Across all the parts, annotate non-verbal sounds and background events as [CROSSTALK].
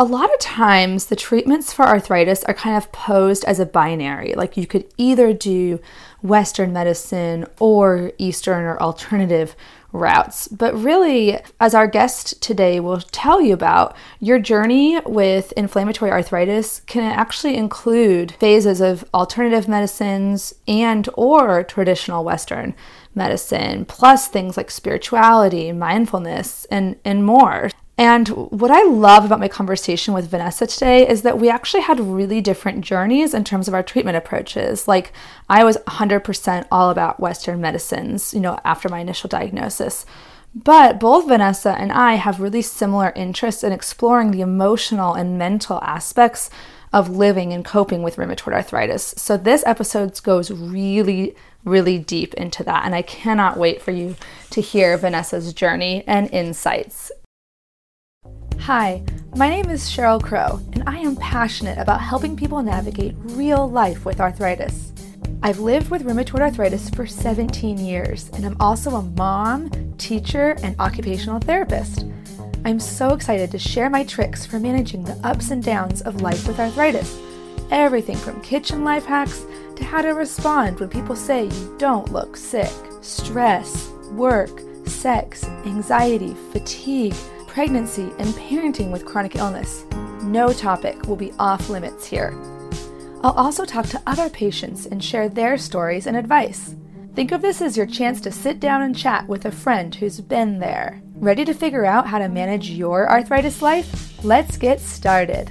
a lot of times the treatments for arthritis are kind of posed as a binary. Like you could either do Western medicine or Eastern or alternative routes. But really, as our guest today will tell you about, your journey with inflammatory arthritis can actually include phases of alternative medicines and or traditional Western medicine, plus things like spirituality, mindfulness, and, and more. And what I love about my conversation with Vanessa today is that we actually had really different journeys in terms of our treatment approaches. Like, I was 100% all about Western medicines, you know, after my initial diagnosis. But both Vanessa and I have really similar interests in exploring the emotional and mental aspects of living and coping with rheumatoid arthritis. So, this episode goes really, really deep into that. And I cannot wait for you to hear Vanessa's journey and insights. Hi, my name is Cheryl Crow, and I am passionate about helping people navigate real life with arthritis. I've lived with rheumatoid arthritis for 17 years, and I'm also a mom, teacher, and occupational therapist. I'm so excited to share my tricks for managing the ups and downs of life with arthritis. Everything from kitchen life hacks to how to respond when people say you don't look sick, stress, work, sex, anxiety, fatigue pregnancy, and parenting with chronic illness. No topic will be off limits here. I'll also talk to other patients and share their stories and advice. Think of this as your chance to sit down and chat with a friend who's been there. Ready to figure out how to manage your arthritis life? Let's get started.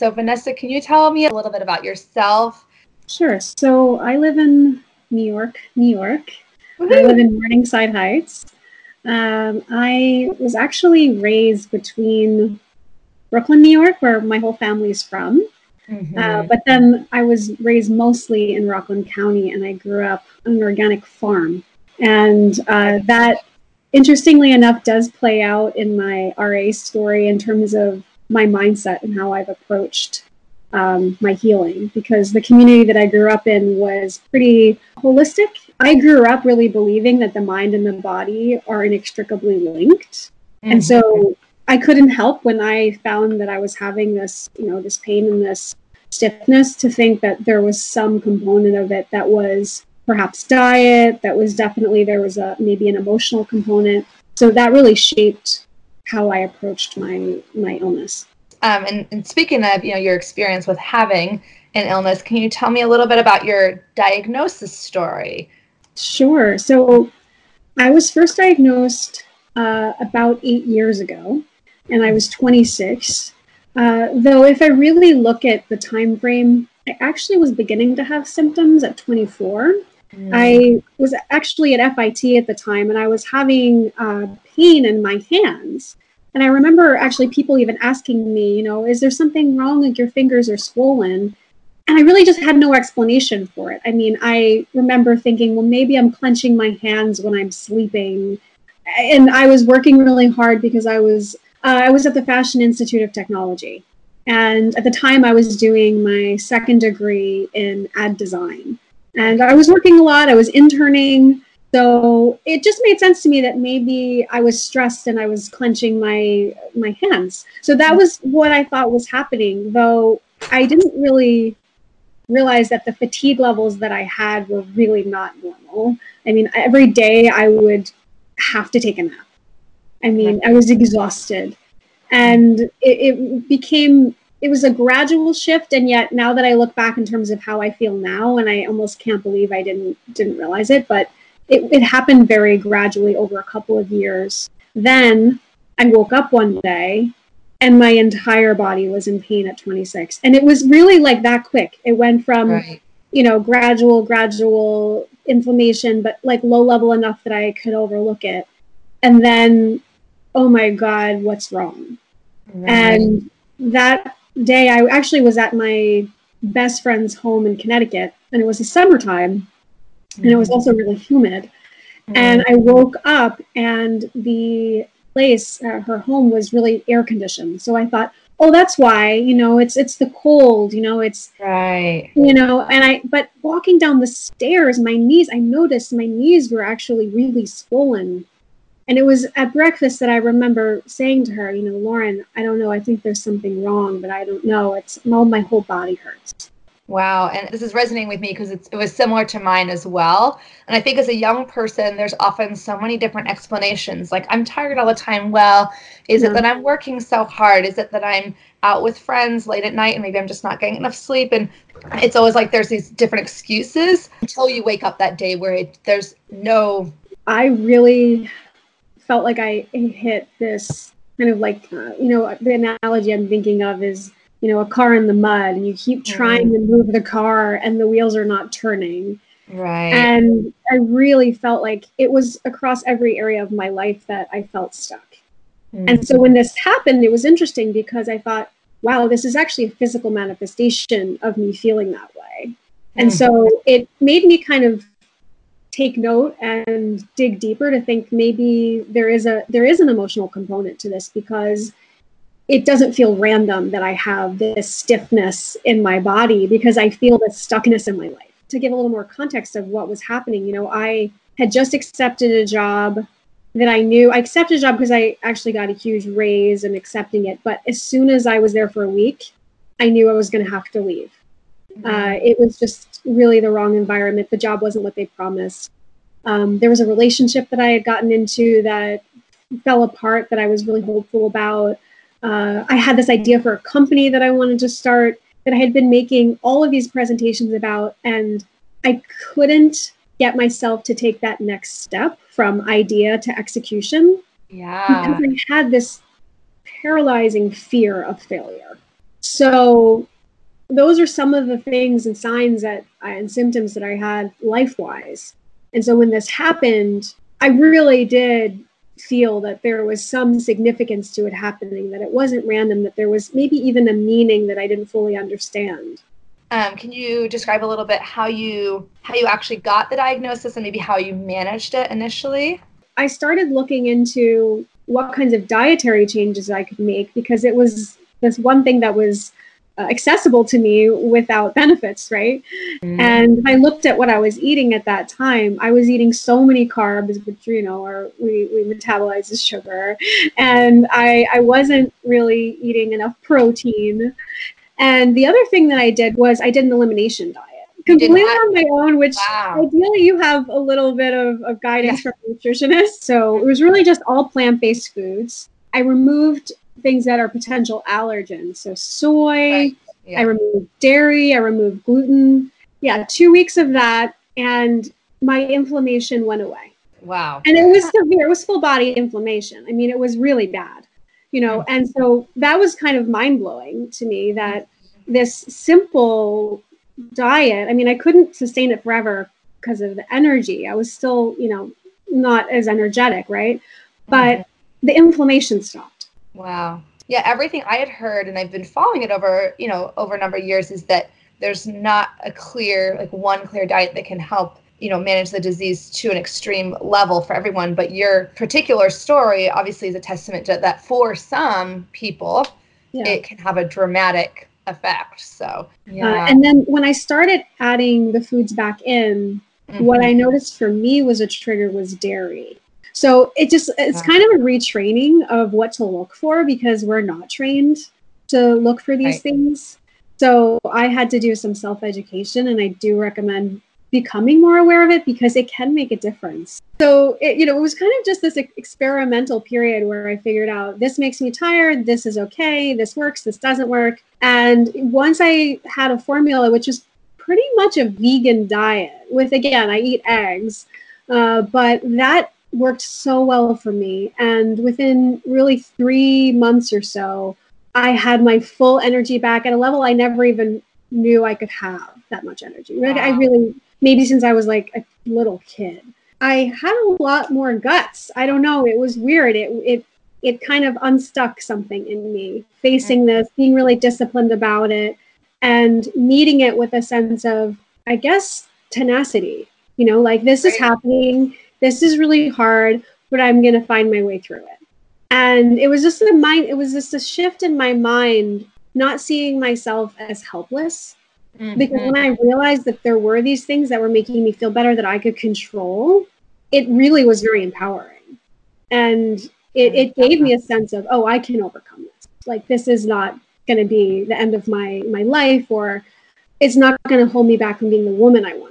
So, Vanessa, can you tell me a little bit about yourself? Sure. So, I live in New York, New York. Woo-hoo. I live in Morningside Heights. Um, I was actually raised between Brooklyn, New York, where my whole family is from. Mm-hmm. Uh, but then I was raised mostly in Rockland County, and I grew up on an organic farm. And uh, that, interestingly enough, does play out in my RA story in terms of my mindset and how I've approached um, my healing because the community that I grew up in was pretty holistic. I grew up really believing that the mind and the body are inextricably linked. Mm-hmm. And so I couldn't help when I found that I was having this, you know, this pain and this stiffness to think that there was some component of it that was perhaps diet, that was definitely there was a maybe an emotional component. So that really shaped how I approached my my illness. Um, and, and speaking of, you know, your experience with having an illness, can you tell me a little bit about your diagnosis story? Sure. So I was first diagnosed uh, about eight years ago, and I was 26. Uh, though, if I really look at the time frame, I actually was beginning to have symptoms at 24. Mm. I was actually at FIT at the time and I was having uh, pain in my hands. And I remember actually people even asking me, you know, is there something wrong? Like your fingers are swollen. And I really just had no explanation for it. I mean, I remember thinking, well, maybe I'm clenching my hands when I'm sleeping. And I was working really hard because I was uh, I was at the Fashion Institute of Technology. And at the time, I was doing my second degree in ad design. And I was working a lot, I was interning. So it just made sense to me that maybe I was stressed and I was clenching my my hands. So that was what I thought was happening, though I didn't really realize that the fatigue levels that I had were really not normal. I mean, every day I would have to take a nap. I mean, I was exhausted. And it, it became it was a gradual shift and yet now that i look back in terms of how i feel now and i almost can't believe i didn't didn't realize it but it, it happened very gradually over a couple of years. Then i woke up one day and my entire body was in pain at 26 and it was really like that quick. It went from right. you know gradual gradual inflammation but like low level enough that i could overlook it. And then oh my god what's wrong? Right. and that day I actually was at my best friend's home in Connecticut and it was the summertime and it was mm-hmm. also really humid. Mm-hmm. And I woke up and the place, uh, her home was really air conditioned. So I thought, oh, that's why, you know, it's, it's the cold, you know, it's right, you know, and I, but walking down the stairs, my knees, I noticed my knees were actually really swollen and it was at breakfast that I remember saying to her, you know, Lauren, I don't know, I think there's something wrong, but I don't know. It's all my whole body hurts. Wow. And this is resonating with me because it was similar to mine as well. And I think as a young person, there's often so many different explanations. Like, I'm tired all the time. Well, is yeah. it that I'm working so hard? Is it that I'm out with friends late at night and maybe I'm just not getting enough sleep? And it's always like there's these different excuses until you wake up that day where it, there's no. I really felt like I hit this kind of like, uh, you know, the analogy I'm thinking of is, you know, a car in the mud and you keep trying mm. to move the car and the wheels are not turning. Right. And I really felt like it was across every area of my life that I felt stuck. Mm-hmm. And so when this happened, it was interesting because I thought, wow, this is actually a physical manifestation of me feeling that way. And mm-hmm. so it made me kind of take note and dig deeper to think maybe there is a there is an emotional component to this because it doesn't feel random that I have this stiffness in my body because I feel this stuckness in my life. To give a little more context of what was happening, you know, I had just accepted a job that I knew I accepted a job because I actually got a huge raise and accepting it. But as soon as I was there for a week, I knew I was going to have to leave. Mm-hmm. Uh, it was just really the wrong environment. The job wasn't what they promised. Um, there was a relationship that I had gotten into that fell apart that I was really hopeful about. Uh, I had this idea for a company that I wanted to start that I had been making all of these presentations about, and I couldn't get myself to take that next step from idea to execution. Yeah. Because I had this paralyzing fear of failure. So those are some of the things and signs that and symptoms that I had life wise. And so when this happened, I really did feel that there was some significance to it happening, that it wasn't random, that there was maybe even a meaning that I didn't fully understand. Um, can you describe a little bit how you how you actually got the diagnosis and maybe how you managed it initially? I started looking into what kinds of dietary changes I could make because it was this one thing that was accessible to me without benefits, right? Mm. And I looked at what I was eating at that time. I was eating so many carbs, which you know, are we, we metabolize as sugar, and I I wasn't really eating enough protein. And the other thing that I did was I did an elimination diet completely on my own, which wow. ideally you have a little bit of, of guidance yeah. from a nutritionist. So it was really just all plant based foods. I removed things that are potential allergens. So soy, right. yeah. I removed dairy, I removed gluten. Yeah, two weeks of that, and my inflammation went away. Wow. And it was severe. It was full body inflammation. I mean, it was really bad, you know. And so that was kind of mind blowing to me that this simple diet, I mean, I couldn't sustain it forever because of the energy. I was still, you know, not as energetic, right? But mm-hmm. the inflammation stopped. Wow. Yeah, everything I had heard and I've been following it over, you know, over a number of years is that there's not a clear like one clear diet that can help you know manage the disease to an extreme level for everyone but your particular story obviously is a testament to that for some people yeah. it can have a dramatic effect so uh, yeah uh, and then when i started adding the foods back in mm-hmm. what i noticed for me was a trigger was dairy so it just it's kind of a retraining of what to look for because we're not trained to look for these right. things so I had to do some self education, and I do recommend becoming more aware of it because it can make a difference. So, it, you know, it was kind of just this experimental period where I figured out this makes me tired, this is okay, this works, this doesn't work. And once I had a formula, which is pretty much a vegan diet, with again, I eat eggs, uh, but that worked so well for me. And within really three months or so, I had my full energy back at a level I never even knew I could have that much energy. Like wow. I really maybe since I was like a little kid. I had a lot more guts. I don't know. It was weird. It it it kind of unstuck something in me facing this, being really disciplined about it, and meeting it with a sense of, I guess, tenacity. You know, like this is happening. This is really hard, but I'm going to find my way through it. And it was just a mind it was just a shift in my mind not seeing myself as helpless. Mm-hmm. because when i realized that there were these things that were making me feel better that i could control it really was very empowering. And it, it gave me a sense of oh i can overcome this. Like this is not going to be the end of my my life or it's not going to hold me back from being the woman i want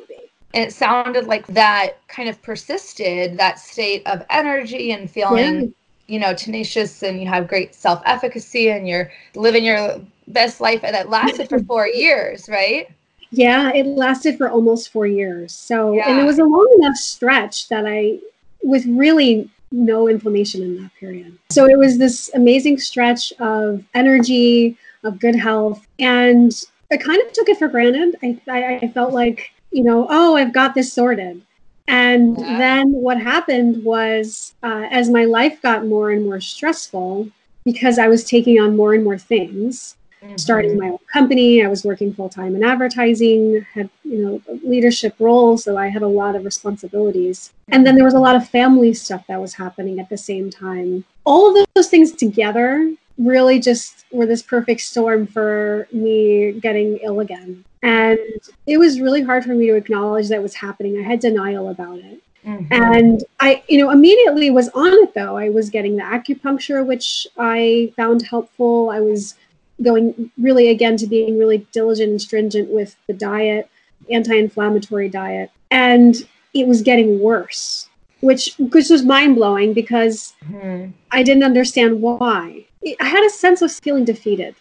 and it sounded like that kind of persisted that state of energy and feeling yeah you know, tenacious and you have great self efficacy and you're living your best life. And that lasted for mm-hmm. four years, right? Yeah, it lasted for almost four years. So, yeah. and it was a long enough stretch that I, with really no inflammation in that period. So it was this amazing stretch of energy, of good health. And I kind of took it for granted. I, I, I felt like, you know, oh, I've got this sorted. And yeah. then what happened was, uh, as my life got more and more stressful, because I was taking on more and more things, mm-hmm. starting my own company, I was working full time in advertising, had you know leadership roles, so I had a lot of responsibilities. And then there was a lot of family stuff that was happening at the same time. All of those things together really just were this perfect storm for me getting ill again. And it was really hard for me to acknowledge that was happening. I had denial about it. Mm-hmm. And I, you know, immediately was on it though. I was getting the acupuncture, which I found helpful. I was going really again to being really diligent and stringent with the diet, anti inflammatory diet. And it was getting worse, which, which was mind blowing because mm-hmm. I didn't understand why. I had a sense of feeling defeated.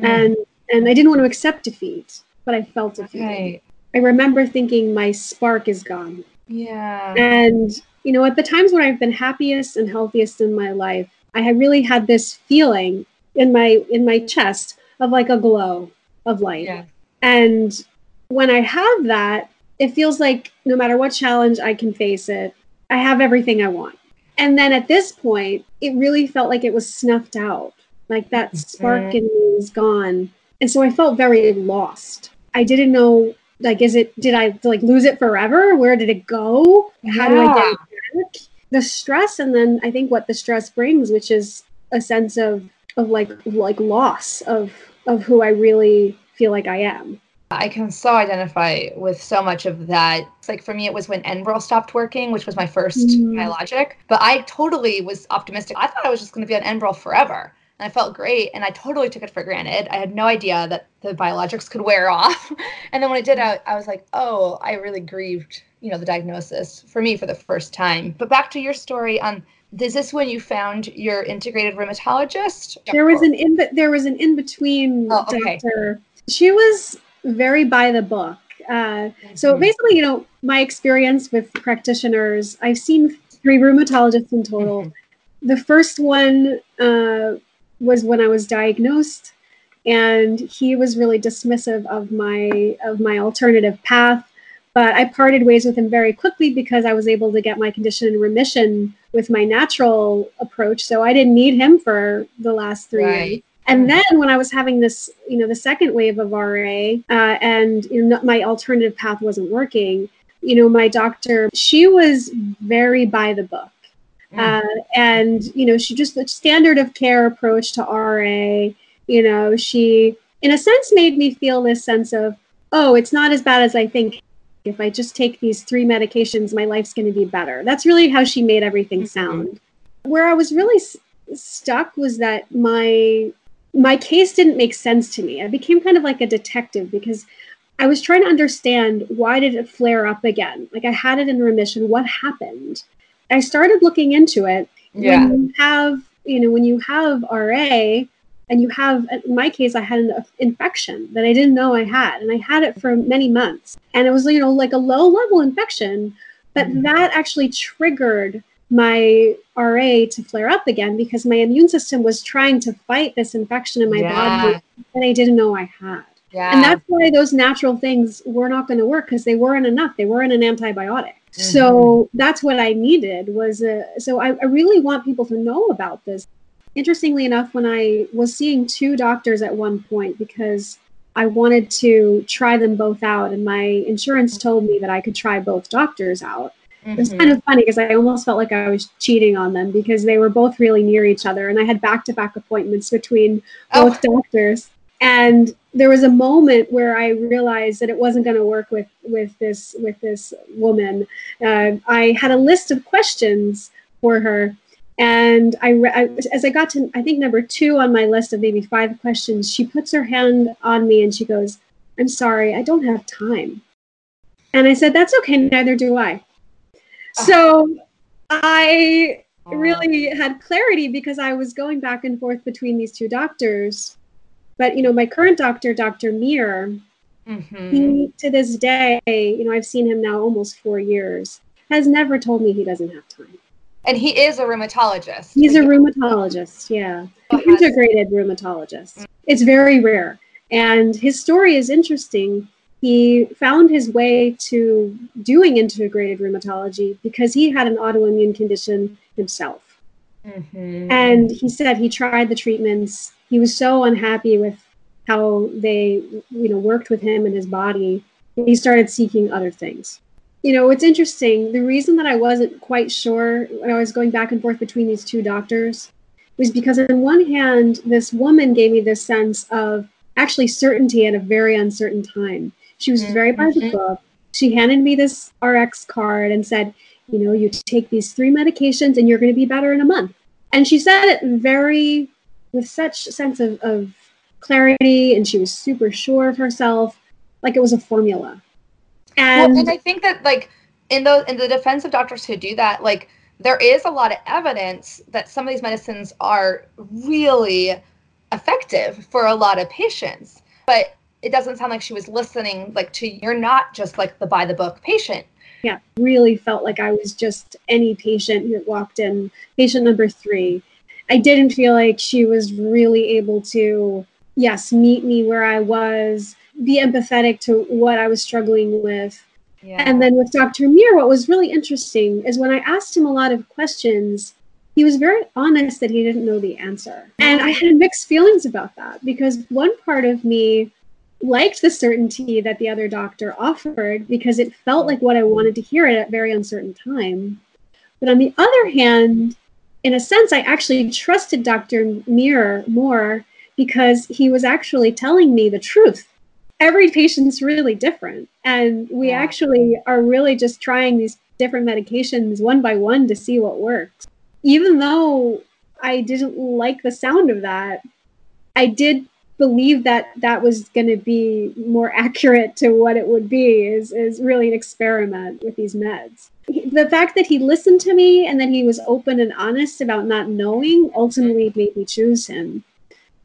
Mm-hmm. And and I didn't want to accept defeat but I felt it. Right. I remember thinking my spark is gone. Yeah. And you know, at the times when I've been happiest and healthiest in my life, I had really had this feeling in my in my chest of like a glow of light. Yeah. And when I have that, it feels like no matter what challenge I can face it, I have everything I want. And then at this point, it really felt like it was snuffed out. Like that spark mm-hmm. in me was gone. And so I felt very lost. I didn't know like is it did I like lose it forever? Where did it go? How do I get it back? The stress and then I think what the stress brings, which is a sense of of like like loss of of who I really feel like I am. I can so identify with so much of that. It's like for me, it was when Enbrel stopped working, which was my first mm. biologic. But I totally was optimistic. I thought I was just going to be on Enbrel forever and I felt great and I totally took it for granted. I had no idea that the biologics could wear [LAUGHS] off. and then when it did I, I was like, "Oh, I really grieved, you know, the diagnosis for me for the first time." But back to your story on um, is this when you found your integrated rheumatologist? There was an in there was an in between oh, okay. doctor. She was very by the book. Uh, so mm-hmm. basically, you know, my experience with practitioners, I've seen three rheumatologists in total. Mm-hmm. The first one uh, was when I was diagnosed, and he was really dismissive of my of my alternative path. But I parted ways with him very quickly because I was able to get my condition in remission with my natural approach. So I didn't need him for the last three right. years. And then when I was having this, you know, the second wave of RA, uh, and you know, my alternative path wasn't working, you know, my doctor, she was very by the book. Mm. Uh, and, you know, she just the standard of care approach to RA, you know, she, in a sense, made me feel this sense of, oh, it's not as bad as I think. If I just take these three medications, my life's going to be better. That's really how she made everything mm-hmm. sound. Where I was really s- stuck was that my my case didn't make sense to me. I became kind of like a detective because I was trying to understand why did it flare up again? Like I had it in remission. What happened? I started looking into it. Yeah. When you have, you know, when you have RA and you have, in my case, I had an infection that I didn't know I had, and I had it for many months. And it was, you know, like a low level infection, but mm-hmm. that actually triggered my RA to flare up again because my immune system was trying to fight this infection in my yeah. body that I didn't know I had. Yeah. And that's why those natural things were not going to work because they weren't enough. They weren't an antibiotic. Mm-hmm. So that's what I needed was a, so I, I really want people to know about this. Interestingly enough, when I was seeing two doctors at one point because I wanted to try them both out, and my insurance told me that I could try both doctors out. Mm-hmm. It was kind of funny because I almost felt like I was cheating on them because they were both really near each other and I had back to back appointments between oh. both oh. doctors. And there was a moment where I realized that it wasn't going to work with with this with this woman. Uh, I had a list of questions for her, and I, I, as I got to I think number two on my list of maybe five questions, she puts her hand on me and she goes, "I'm sorry, I don't have time." And I said, "That's okay. Neither do I." so I really had clarity because I was going back and forth between these two doctors. But you know, my current doctor, Dr. Mir, mm-hmm. he to this day, you know, I've seen him now almost four years, has never told me he doesn't have time. And he is a rheumatologist. He's a rheumatologist, yeah. An integrated rheumatologist. Mm-hmm. It's very rare. And his story is interesting he found his way to doing integrated rheumatology because he had an autoimmune condition himself. Mm-hmm. And he said he tried the treatments. He was so unhappy with how they, you know, worked with him and his body. He started seeking other things. You know, it's interesting. The reason that I wasn't quite sure when I was going back and forth between these two doctors was because, on one hand, this woman gave me this sense of actually certainty at a very uncertain time. She was very by the mm-hmm. book. She handed me this RX card and said, you know, you take these three medications and you're going to be better in a month. And she said it very, with such a sense of, of clarity, and she was super sure of herself, like it was a formula. And, well, and I think that, like, in the in the defense of doctors who do that, like, there is a lot of evidence that some of these medicines are really effective for a lot of patients. But it doesn't sound like she was listening like to you're not just like the by the book patient yeah really felt like i was just any patient who walked in patient number three i didn't feel like she was really able to yes meet me where i was be empathetic to what i was struggling with yeah. and then with dr mir what was really interesting is when i asked him a lot of questions he was very honest that he didn't know the answer and i had mixed feelings about that because one part of me liked the certainty that the other doctor offered because it felt like what I wanted to hear at a very uncertain time. But on the other hand, in a sense, I actually trusted Dr. Mir more because he was actually telling me the truth. Every patient's really different. And we yeah. actually are really just trying these different medications one by one to see what works. Even though I didn't like the sound of that, I did believe that that was going to be more accurate to what it would be is, is really an experiment with these meds. The fact that he listened to me and that he was open and honest about not knowing ultimately made me choose him.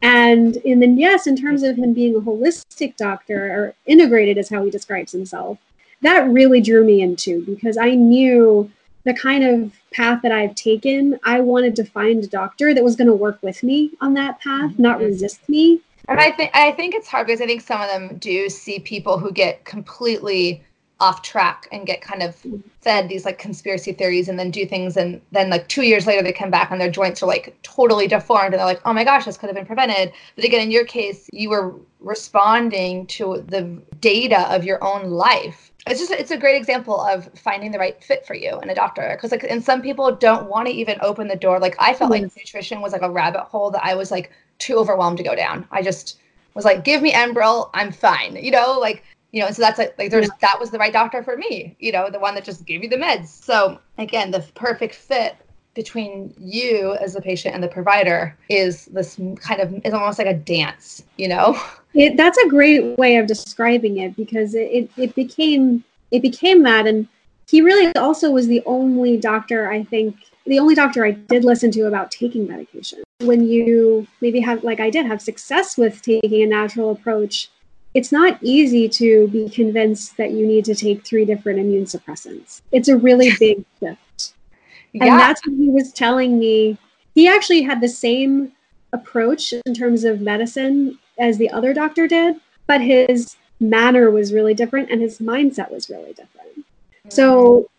And in the yes, in terms of him being a holistic doctor or integrated is how he describes himself, that really drew me into because I knew the kind of path that I've taken, I wanted to find a doctor that was going to work with me on that path, not mm-hmm. resist me. And I think I think it's hard because I think some of them do see people who get completely off track and get kind of fed these like conspiracy theories and then do things and then like two years later they come back and their joints are like totally deformed and they're like oh my gosh this could have been prevented. But again in your case you were responding to the data of your own life. It's just it's a great example of finding the right fit for you and a doctor because like and some people don't want to even open the door. Like i felt like nutrition was like a rabbit hole that i was like too overwhelmed to go down i just was like give me enbrel i'm fine you know like you know, and so that's like, like there's that was the right doctor for me, you know, the one that just gave you the meds. So again, the perfect fit between you as the patient and the provider is this kind of is almost like a dance, you know. It, that's a great way of describing it because it, it, it became it became that, and he really also was the only doctor I think the only doctor I did listen to about taking medication. When you maybe have like I did have success with taking a natural approach it's not easy to be convinced that you need to take three different immune suppressants. It's a really [LAUGHS] big shift. Yeah. And that's what he was telling me. He actually had the same approach in terms of medicine as the other doctor did, but his manner was really different and his mindset was really different. Mm-hmm. So,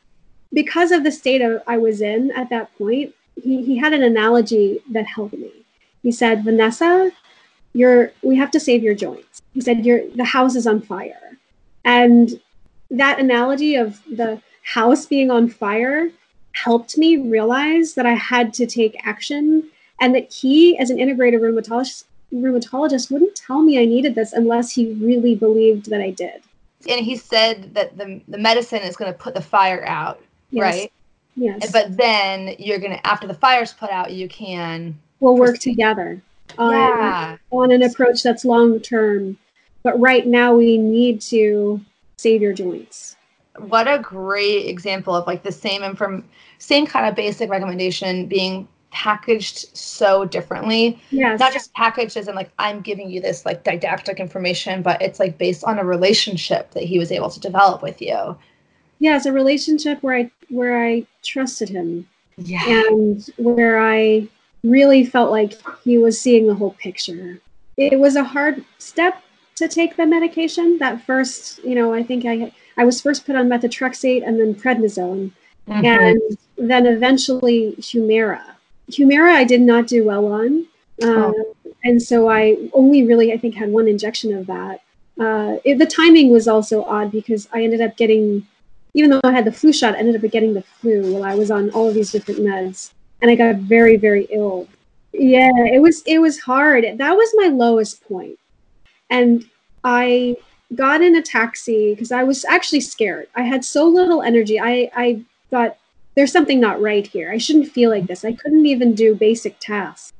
because of the state of, I was in at that point, he, he had an analogy that helped me. He said, Vanessa, you're, we have to save your joints he said "Your the house is on fire and that analogy of the house being on fire helped me realize that i had to take action and that he as an integrative rheumatologist rheumatologist wouldn't tell me i needed this unless he really believed that i did and he said that the, the medicine is going to put the fire out yes. right yes but then you're going to after the fire's put out you can we'll work together on, yeah. on an approach that's long term but right now we need to save your joints. What a great example of like the same inform same kind of basic recommendation being packaged so differently. Yes. Not just packaged as in like I'm giving you this like didactic information, but it's like based on a relationship that he was able to develop with you. Yeah, it's a relationship where I where I trusted him. Yeah. And where I really felt like he was seeing the whole picture. It was a hard step to take the medication. That first, you know, I think I I was first put on methotrexate and then prednisone, mm-hmm. and then eventually Humira. Humira I did not do well on, uh, oh. and so I only really I think had one injection of that. Uh, it, the timing was also odd because I ended up getting, even though I had the flu shot, I ended up getting the flu while I was on all of these different meds, and I got very very ill. Yeah, it was it was hard. That was my lowest point. And I got in a taxi because I was actually scared. I had so little energy. I, I thought, there's something not right here. I shouldn't feel like this. I couldn't even do basic tasks.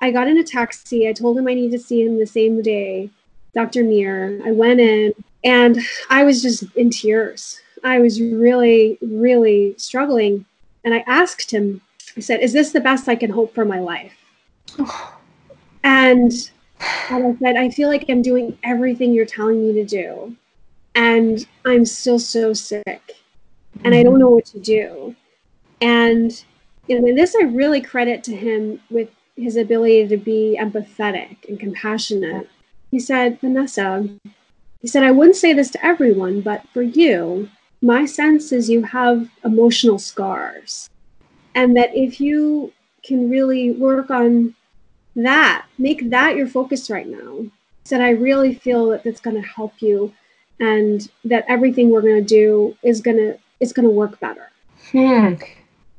I got in a taxi. I told him I need to see him the same day, Dr. Mir. I went in and I was just in tears. I was really, really struggling. And I asked him, I said, Is this the best I can hope for my life? [SIGHS] and and I said, I feel like I'm doing everything you're telling me to do. And I'm still so sick. And I don't know what to do. And you know, in this I really credit to him with his ability to be empathetic and compassionate. He said, Vanessa, he said, I wouldn't say this to everyone, but for you, my sense is you have emotional scars. And that if you can really work on that make that your focus right now that i really feel that that's going to help you and that everything we're going to do is going to is going to work better hmm.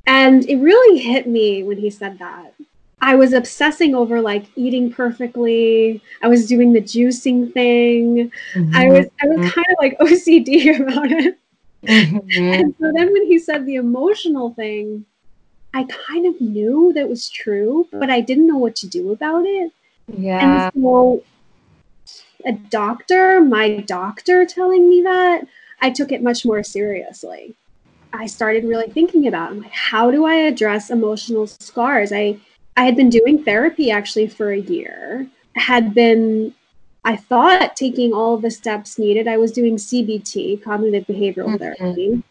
and it really hit me when he said that i was obsessing over like eating perfectly i was doing the juicing thing mm-hmm. i was i was mm-hmm. kind of like ocd [LAUGHS] about it mm-hmm. and so then when he said the emotional thing I kind of knew that was true, but I didn't know what to do about it. Yeah. And so a doctor, my doctor telling me that, I took it much more seriously. I started really thinking about like, how do I address emotional scars? I I had been doing therapy actually for a year. Had been I thought taking all the steps needed. I was doing CBT, cognitive behavioral mm-hmm. therapy.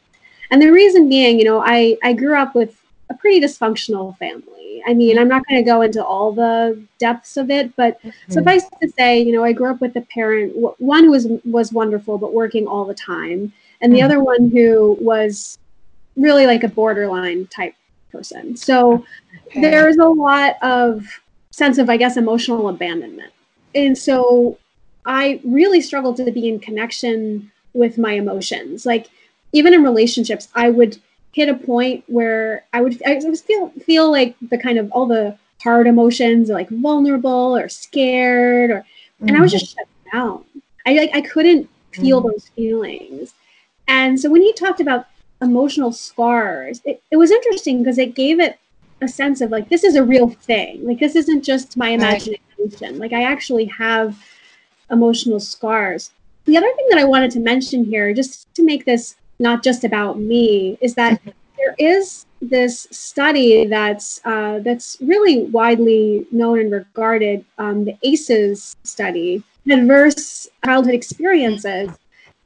And the reason being, you know, I I grew up with a pretty dysfunctional family. I mean, I'm not going to go into all the depths of it, but mm-hmm. suffice to say, you know, I grew up with a parent, one who was was wonderful, but working all the time, and the mm. other one who was really like a borderline type person. So okay. there's a lot of sense of, I guess, emotional abandonment. And so I really struggled to be in connection with my emotions. Like even in relationships, I would hit a point where I would I would feel feel like the kind of all the hard emotions, like vulnerable or scared, or mm-hmm. and I was just shut down. I like I couldn't feel mm-hmm. those feelings. And so when he talked about emotional scars, it, it was interesting because it gave it a sense of like this is a real thing. Like this isn't just my imagination. Right. Like I actually have emotional scars. The other thing that I wanted to mention here, just to make this not just about me, is that mm-hmm. there is this study that's uh, that's really widely known and regarded, um, the ACEs study, adverse childhood experiences.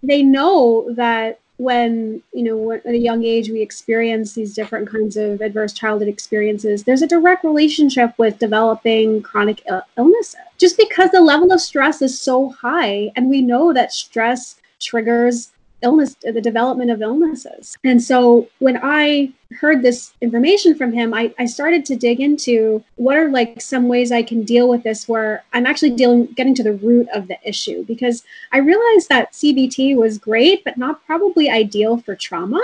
They know that when you know at a young age we experience these different kinds of adverse childhood experiences there's a direct relationship with developing chronic Ill- illnesses just because the level of stress is so high and we know that stress triggers illness, the development of illnesses. And so when I heard this information from him, I, I started to dig into what are like some ways I can deal with this where I'm actually dealing, getting to the root of the issue because I realized that CBT was great, but not probably ideal for trauma.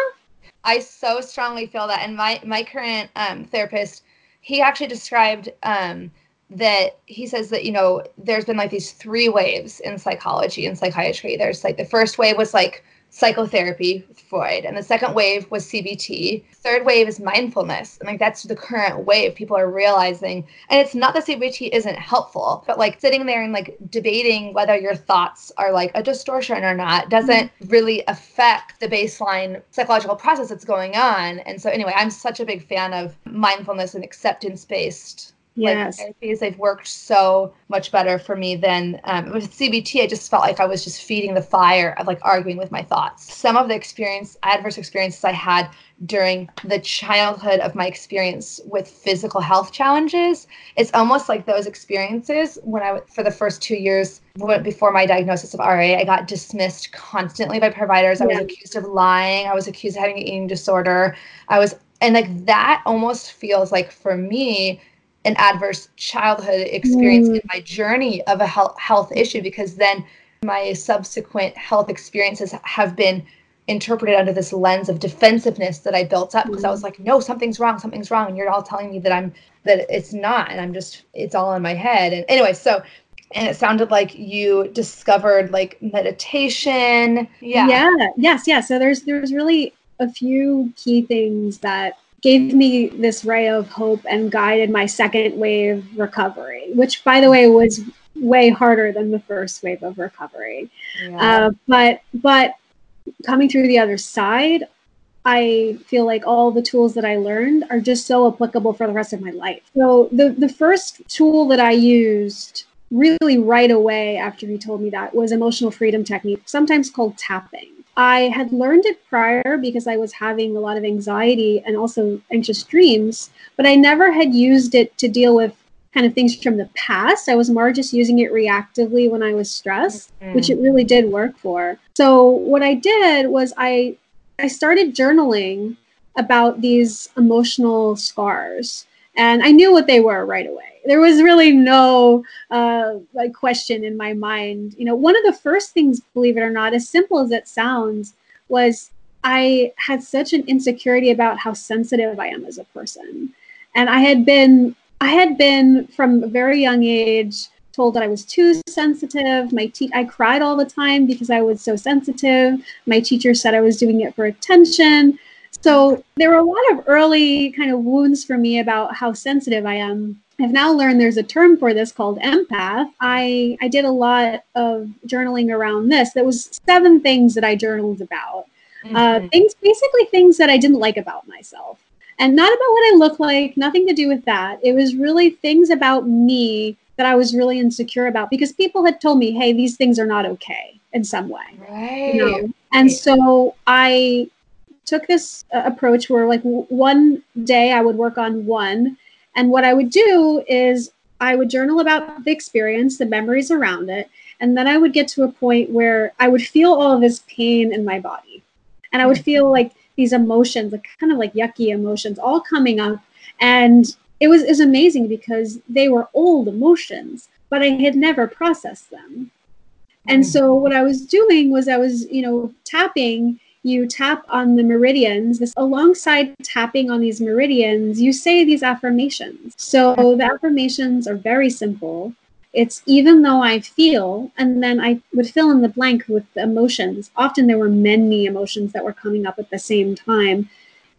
I so strongly feel that. And my, my current um, therapist, he actually described um, that he says that you know there's been like these three waves in psychology and psychiatry there's like the first wave was like psychotherapy with Freud, and the second wave was CBT. Third wave is mindfulness, and like that's the current wave. People are realizing, and it's not that CBT isn't helpful, but like sitting there and like debating whether your thoughts are like a distortion or not doesn't really affect the baseline psychological process that's going on. And so, anyway, I'm such a big fan of mindfulness and acceptance based Yes. Like therapies, they've worked so much better for me than um, with CBT. I just felt like I was just feeding the fire of like arguing with my thoughts. Some of the experience, adverse experiences I had during the childhood of my experience with physical health challenges, it's almost like those experiences when I, for the first two years before my diagnosis of RA, I got dismissed constantly by providers. I was accused of lying. I was accused of having an eating disorder. I was, and like that almost feels like for me, an adverse childhood experience mm. in my journey of a health, health issue because then my subsequent health experiences have been interpreted under this lens of defensiveness that I built up because I was mm. like, no, something's wrong, something's wrong. And you're all telling me that I'm that it's not, and I'm just it's all in my head. And anyway, so and it sounded like you discovered like meditation. Yeah. Yeah. Yes. Yeah. So there's there's really a few key things that gave me this ray of hope and guided my second wave recovery, which, by the way, was way harder than the first wave of recovery. Yeah. Uh, but but coming through the other side, I feel like all the tools that I learned are just so applicable for the rest of my life. So the the first tool that I used really right away after he told me that was emotional freedom technique, sometimes called tapping. I had learned it prior because I was having a lot of anxiety and also anxious dreams, but I never had used it to deal with kind of things from the past. I was more just using it reactively when I was stressed, mm-hmm. which it really did work for. So what I did was I I started journaling about these emotional scars and I knew what they were right away there was really no uh, like question in my mind. You know, one of the first things, believe it or not, as simple as it sounds, was I had such an insecurity about how sensitive I am as a person, and I had been I had been from a very young age told that I was too sensitive. My te- I cried all the time because I was so sensitive. My teacher said I was doing it for attention. So there were a lot of early kind of wounds for me about how sensitive I am. I've now learned there's a term for this called empath. I, I did a lot of journaling around this. There was seven things that I journaled about. Uh, mm-hmm. Uh, things, basically things that I didn't like about myself. And not about what I look like, nothing to do with that. It was really things about me that I was really insecure about because people had told me, hey, these things are not okay in some way. Right. You know? And so I took this uh, approach where, like, w- one day I would work on one and what I would do is I would journal about the experience, the memories around it, and then I would get to a point where I would feel all of this pain in my body. and I would feel mm-hmm. like these emotions, like kind of like yucky emotions, all coming up, and it was, it was amazing because they were old emotions, but I had never processed them. And mm-hmm. so what I was doing was I was, you know, tapping you tap on the meridians this alongside tapping on these meridians you say these affirmations. So the affirmations are very simple. It's even though i feel and then i would fill in the blank with the emotions. Often there were many emotions that were coming up at the same time.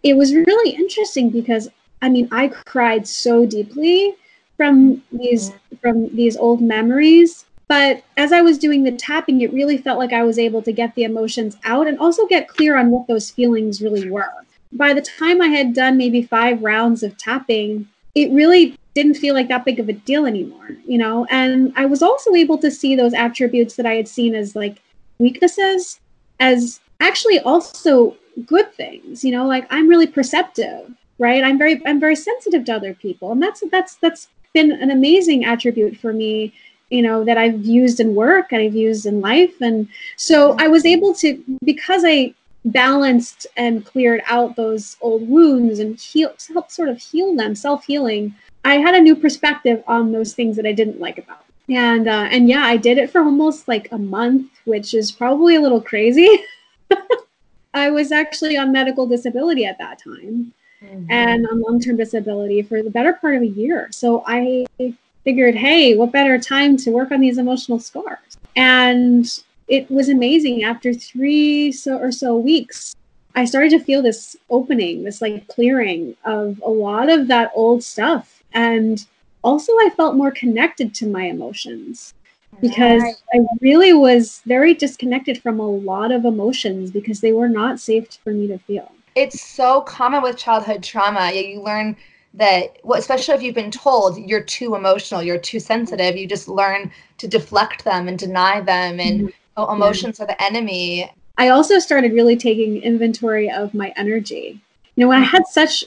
It was really interesting because i mean i cried so deeply from these from these old memories but as I was doing the tapping, it really felt like I was able to get the emotions out and also get clear on what those feelings really were. By the time I had done maybe five rounds of tapping, it really didn't feel like that big of a deal anymore, you know? And I was also able to see those attributes that I had seen as like weaknesses as actually also good things, you know, like I'm really perceptive, right? I'm very I'm very sensitive to other people. And that's that's that's been an amazing attribute for me you know that i've used in work and i've used in life. And so i was able to because i balanced and cleared out those old wounds and heal helped sort of heal them self-healing i had a new perspective on those things that i didn't like about. And uh, and yeah i did it for almost like a month which is probably a little crazy. [LAUGHS] I was actually on medical disability at that time mm-hmm. and on long-term disability for the better part of a year. So i figured, hey, what better time to work on these emotional scars? And it was amazing. After three so or so weeks, I started to feel this opening, this like clearing of a lot of that old stuff. And also, I felt more connected to my emotions because right. I really was very disconnected from a lot of emotions because they were not safe for me to feel. It's so common with childhood trauma. You learn that well, especially if you've been told you're too emotional you're too sensitive you just learn to deflect them and deny them and mm-hmm. oh, emotions yeah. are the enemy i also started really taking inventory of my energy you know when i had such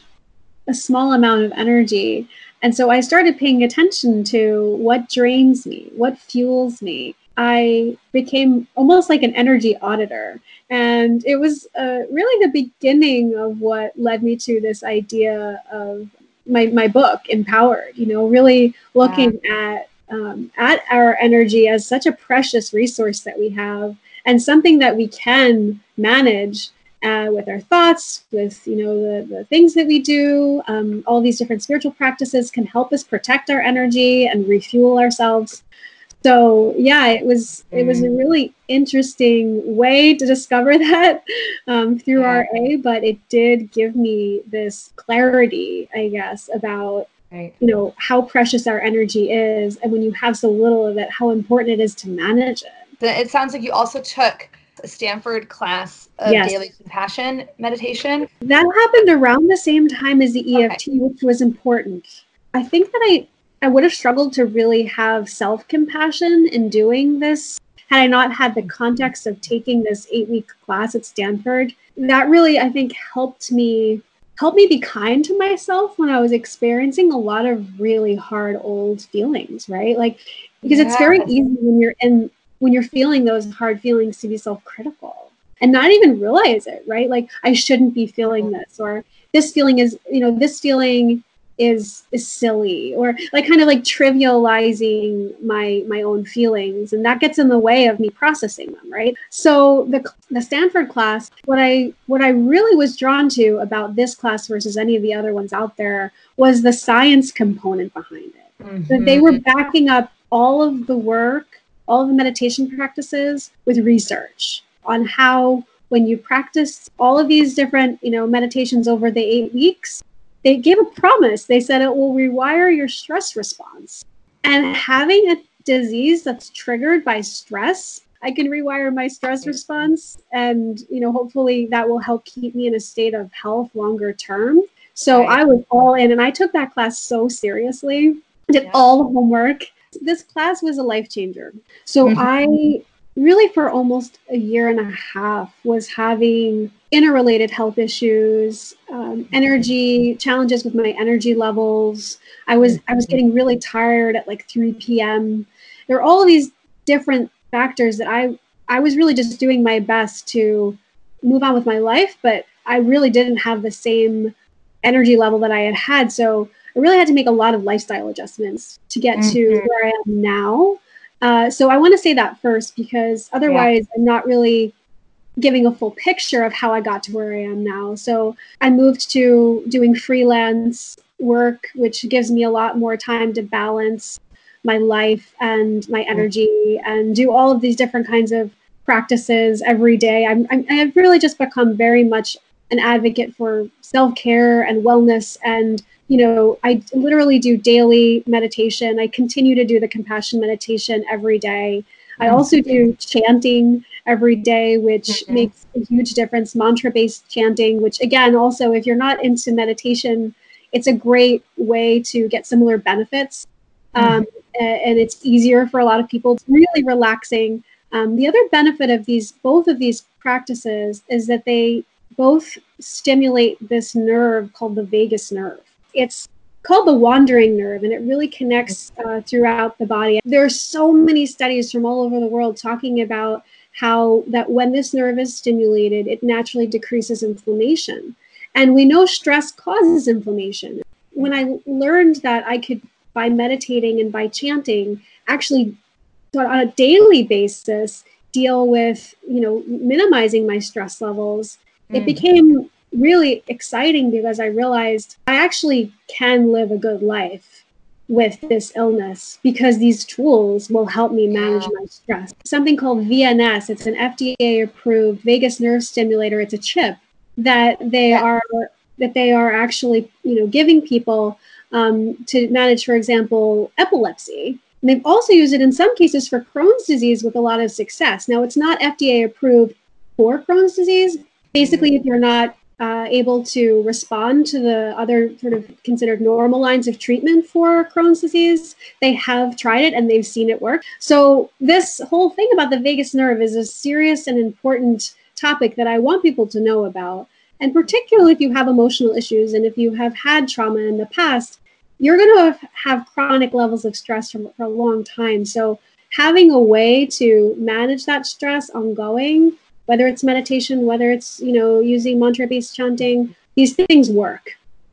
a small amount of energy and so i started paying attention to what drains me what fuels me I became almost like an energy auditor. And it was uh, really the beginning of what led me to this idea of my my book empowered you know really looking yeah. at um, at our energy as such a precious resource that we have and something that we can manage uh, with our thoughts with you know the, the things that we do um, all these different spiritual practices can help us protect our energy and refuel ourselves so yeah it was it was a mm. really interesting way to discover [LAUGHS] that um, through yeah. ra but it did give me this clarity i guess about right. you know how precious our energy is and when you have so little of it how important it is to manage it it sounds like you also took a stanford class of yes. daily compassion meditation that happened around the same time as the eft okay. which was important i think that i I would have struggled to really have self compassion in doing this had I not had the context of taking this eight week class at Stanford. That really, I think, helped me help me be kind to myself when I was experiencing a lot of really hard old feelings, right? Like because yeah. it's very easy when you're in when you're feeling those hard feelings to be self-critical and not even realize it, right? Like I shouldn't be feeling mm-hmm. this or this feeling is, you know, this feeling is is silly or like kind of like trivializing my my own feelings and that gets in the way of me processing them right so the the Stanford class what I what I really was drawn to about this class versus any of the other ones out there was the science component behind it mm-hmm. that they were backing up all of the work all of the meditation practices with research on how when you practice all of these different you know meditations over the 8 weeks they gave a promise. They said it will rewire your stress response. And having a disease that's triggered by stress, I can rewire my stress response and you know hopefully that will help keep me in a state of health longer term. So right. I was all in and I took that class so seriously. Did yeah. all the homework. This class was a life changer. So mm-hmm. I really for almost a year and a half was having interrelated health issues um, energy challenges with my energy levels i was i was getting really tired at like 3 p.m there are all of these different factors that i i was really just doing my best to move on with my life, but I really didn't have the same energy level that I had had. So I really had to make a lot of lifestyle adjustments to get mm-hmm. to where I am now. Uh, so I want to say that first because otherwise yeah. I'm not really giving a full picture of how I got to where I am now. So I moved to doing freelance work, which gives me a lot more time to balance my life and my energy and do all of these different kinds of practices every day. I'm, I'm I've really just become very much an advocate for self-care and wellness and you know i literally do daily meditation i continue to do the compassion meditation every day i mm-hmm. also do chanting every day which mm-hmm. makes a huge difference mantra based chanting which again also if you're not into meditation it's a great way to get similar benefits mm-hmm. um, and it's easier for a lot of people it's really relaxing um, the other benefit of these both of these practices is that they both stimulate this nerve called the vagus nerve. It's called the wandering nerve and it really connects uh, throughout the body. There are so many studies from all over the world talking about how that when this nerve is stimulated, it naturally decreases inflammation. And we know stress causes inflammation. When I learned that I could, by meditating and by chanting, actually on a daily basis deal with, you know, minimizing my stress levels mm. it became really exciting because I realized I actually can live a good life with this illness because these tools will help me manage my stress. Something called VNS, it's an FDA approved vagus nerve stimulator, it's a chip that they are that they are actually, you know, giving people um, to manage, for example, epilepsy. And they've also used it in some cases for Crohn's disease with a lot of success. Now, it's not FDA approved for Crohn's disease, basically, if you're not uh, able to respond to the other sort of considered normal lines of treatment for Crohn's disease, they have tried it and they've seen it work. So, this whole thing about the vagus nerve is a serious and important topic that I want people to know about. And particularly if you have emotional issues and if you have had trauma in the past, you're going to have chronic levels of stress for, for a long time. So, having a way to manage that stress ongoing whether it's meditation, whether it's, you know, using mantra based chanting, these things work.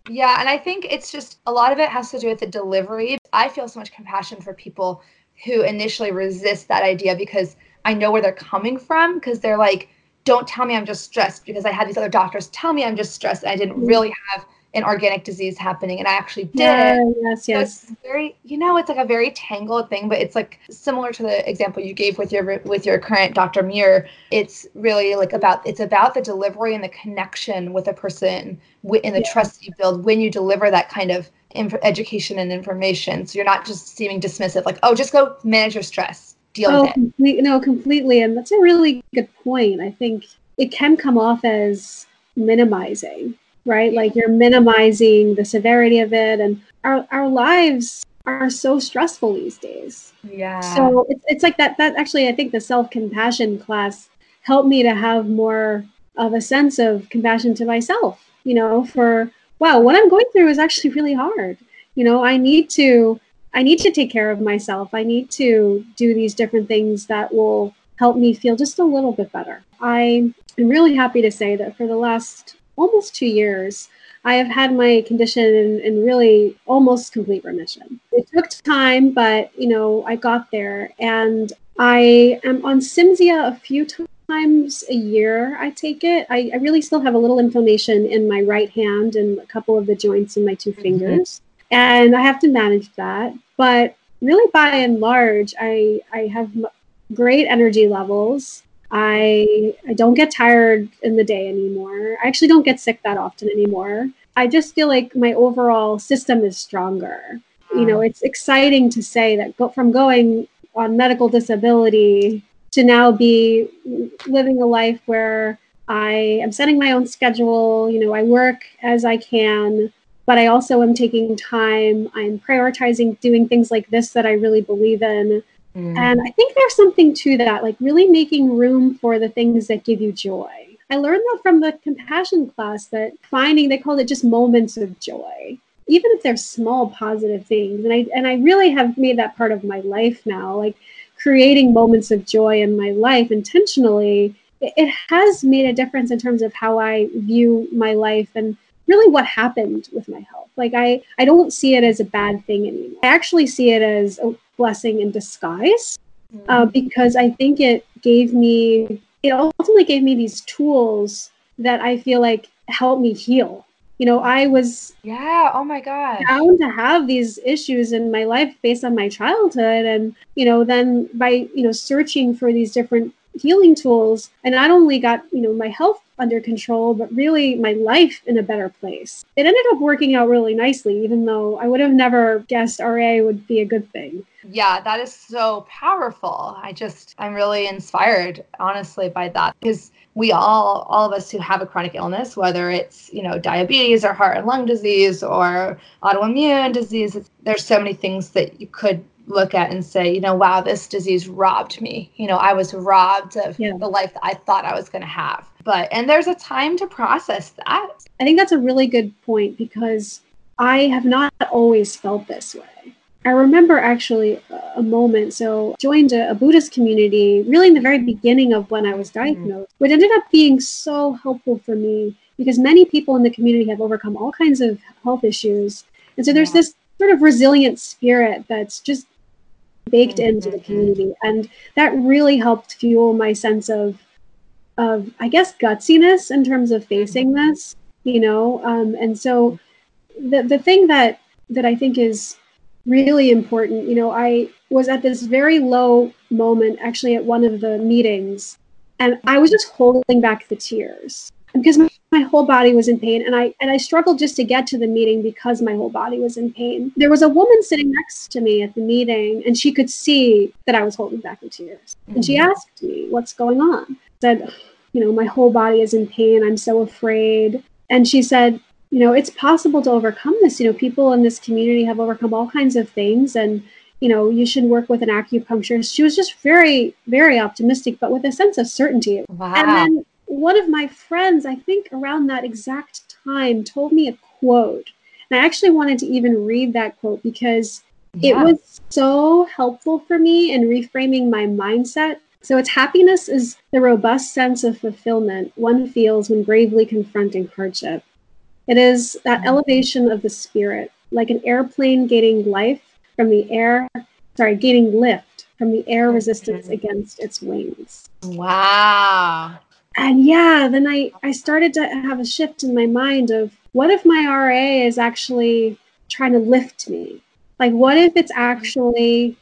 Yeah, and I think it's just a lot of it has to do with the delivery. I feel so much compassion for people who initially resist that idea because I know where they're coming from because they're like, don't tell me I'm just stressed because I had these other doctors tell me I'm just stressed. And I didn't mm-hmm. really have an organic disease happening and I actually did yeah, Yes, yes. So very you know, it's like a very tangled thing, but it's like similar to the example you gave with your with your current Dr. Muir. It's really like about it's about the delivery and the connection with a person in the yeah. trust you build when you deliver that kind of inf- education and information. So you're not just seeming dismissive like, "Oh, just go manage your stress." Deal oh, with it. Complete, no, completely. And that's a really good point. I think it can come off as minimizing right? Like you're minimizing the severity of it. And our, our lives are so stressful these days. Yeah. So it's, it's like that, that actually, I think the self compassion class helped me to have more of a sense of compassion to myself, you know, for, wow, what I'm going through is actually really hard. You know, I need to, I need to take care of myself. I need to do these different things that will help me feel just a little bit better. I am really happy to say that for the last almost two years, I have had my condition in, in, really almost complete remission. It took time, but you know, I got there and I am on Cimzia a few times a year. I take it. I, I really still have a little inflammation in my right hand and a couple of the joints in my 2 mm-hmm. fingers. And I have to manage that. But really, by and large, I, I have great energy levels. I I don't get tired in the day anymore. I actually don't get sick that often anymore. I just feel like my overall system is stronger. You know, it's exciting to say that go, from going on medical disability to now be living a life where I am setting my own schedule. You know, I work as I can, but I also am taking time. I'm prioritizing doing things like this that I really believe in. Mm. And I think there's something to that, like really making room for the things that give you joy. I learned that from the compassion class that finding, they called it just moments of joy, even if they're small positive things. And I, and I really have made that part of my life now, like creating moments of joy in my life intentionally it, it has made a difference in terms of how I view my life and really what happened with my health. Like I, I don't see it as a bad thing anymore. I actually see it as a blessing in disguise uh, because I think it gave me, it ultimately gave me these tools that I feel like help me heal. You know, I was yeah, oh my god, bound to have these issues in my life based on my childhood, and you know, then by you know searching for these different healing tools, and not only got you know my health under control, but really my life in a better place. It ended up working out really nicely, even though I would have never guessed RA would be a good thing. Yeah, that is so powerful. I just, I'm really inspired, honestly, by that because we all, all of us who have a chronic illness, whether it's, you know, diabetes or heart and lung disease or autoimmune disease, there's so many things that you could look at and say, you know, wow, this disease robbed me. You know, I was robbed of yeah. the life that I thought I was going to have. But, and there's a time to process that. I think that's a really good point because I have not always felt this way. I remember actually a moment. So, joined a, a, Buddhist community really in the very beginning of when I was mm-hmm. diagnosed, mm-hmm. which ended up being so helpful for me because many people in the community have overcome all kinds of health issues. And so, there's yeah. this sort of resilient spirit that's just baked mm-hmm. into the community. And that really helped fuel my sense of, of I guess, gutsiness in terms of facing mm-hmm. this, you know? Um, and so, the, the thing that, that I think is really important. You know, I was at this very low moment actually at one of the meetings, and I was just holding back the tears because my, my whole body was in pain and I and I struggled just to get to the meeting because my whole body was in pain. There was a woman sitting next to me at the meeting and she could see that I was holding back the tears. Mm-hmm. And she mm-hmm. asked me, "What's going on?" I said, "You know, my whole body is in pain. I'm so afraid." And she said, you know it's possible to overcome this you know people in this community have overcome all kinds of things and you know you should work with an acupuncturist she was just very very optimistic but with a sense of certainty wow. and then one of my friends i think around that exact time told me a quote and i actually wanted to even read that quote because yeah. it was so helpful for me in reframing my mindset so its happiness is the robust sense of fulfillment one feels when bravely confronting hardship it is that mm. elevation of the spirit, like an airplane gaining life from the air, sorry, gaining lift from the air mm-hmm. resistance against its wings. Wow. And yeah, then I, I started to have a shift in my mind of what if my RA is actually trying to lift me? Like, what if it's actually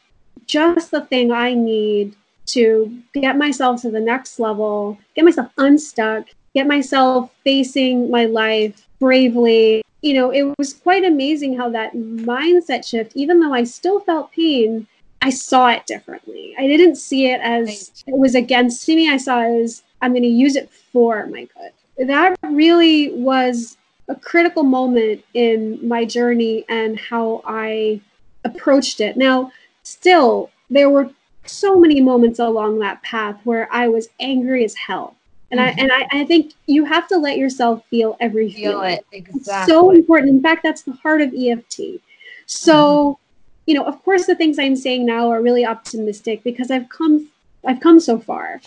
just the thing I need to get myself to the next level, get myself unstuck, get myself facing my life bravely. You know, it was quite amazing how that mindset shift, even though I still felt pain, I saw it differently. I didn't see it as it was against me. I saw it as I'm going to use it for my good. That really was a critical moment in my journey and how I approached it. Now, still, there were so many moments along that path where I was angry as hell. And mm-hmm. I and I, I, think you have to let yourself feel every feel feeling. it exactly. It's so important. In fact, that's the heart of EFT. So, mm-hmm. you know, of course, the things I'm saying now are really optimistic because I've come I've come so far.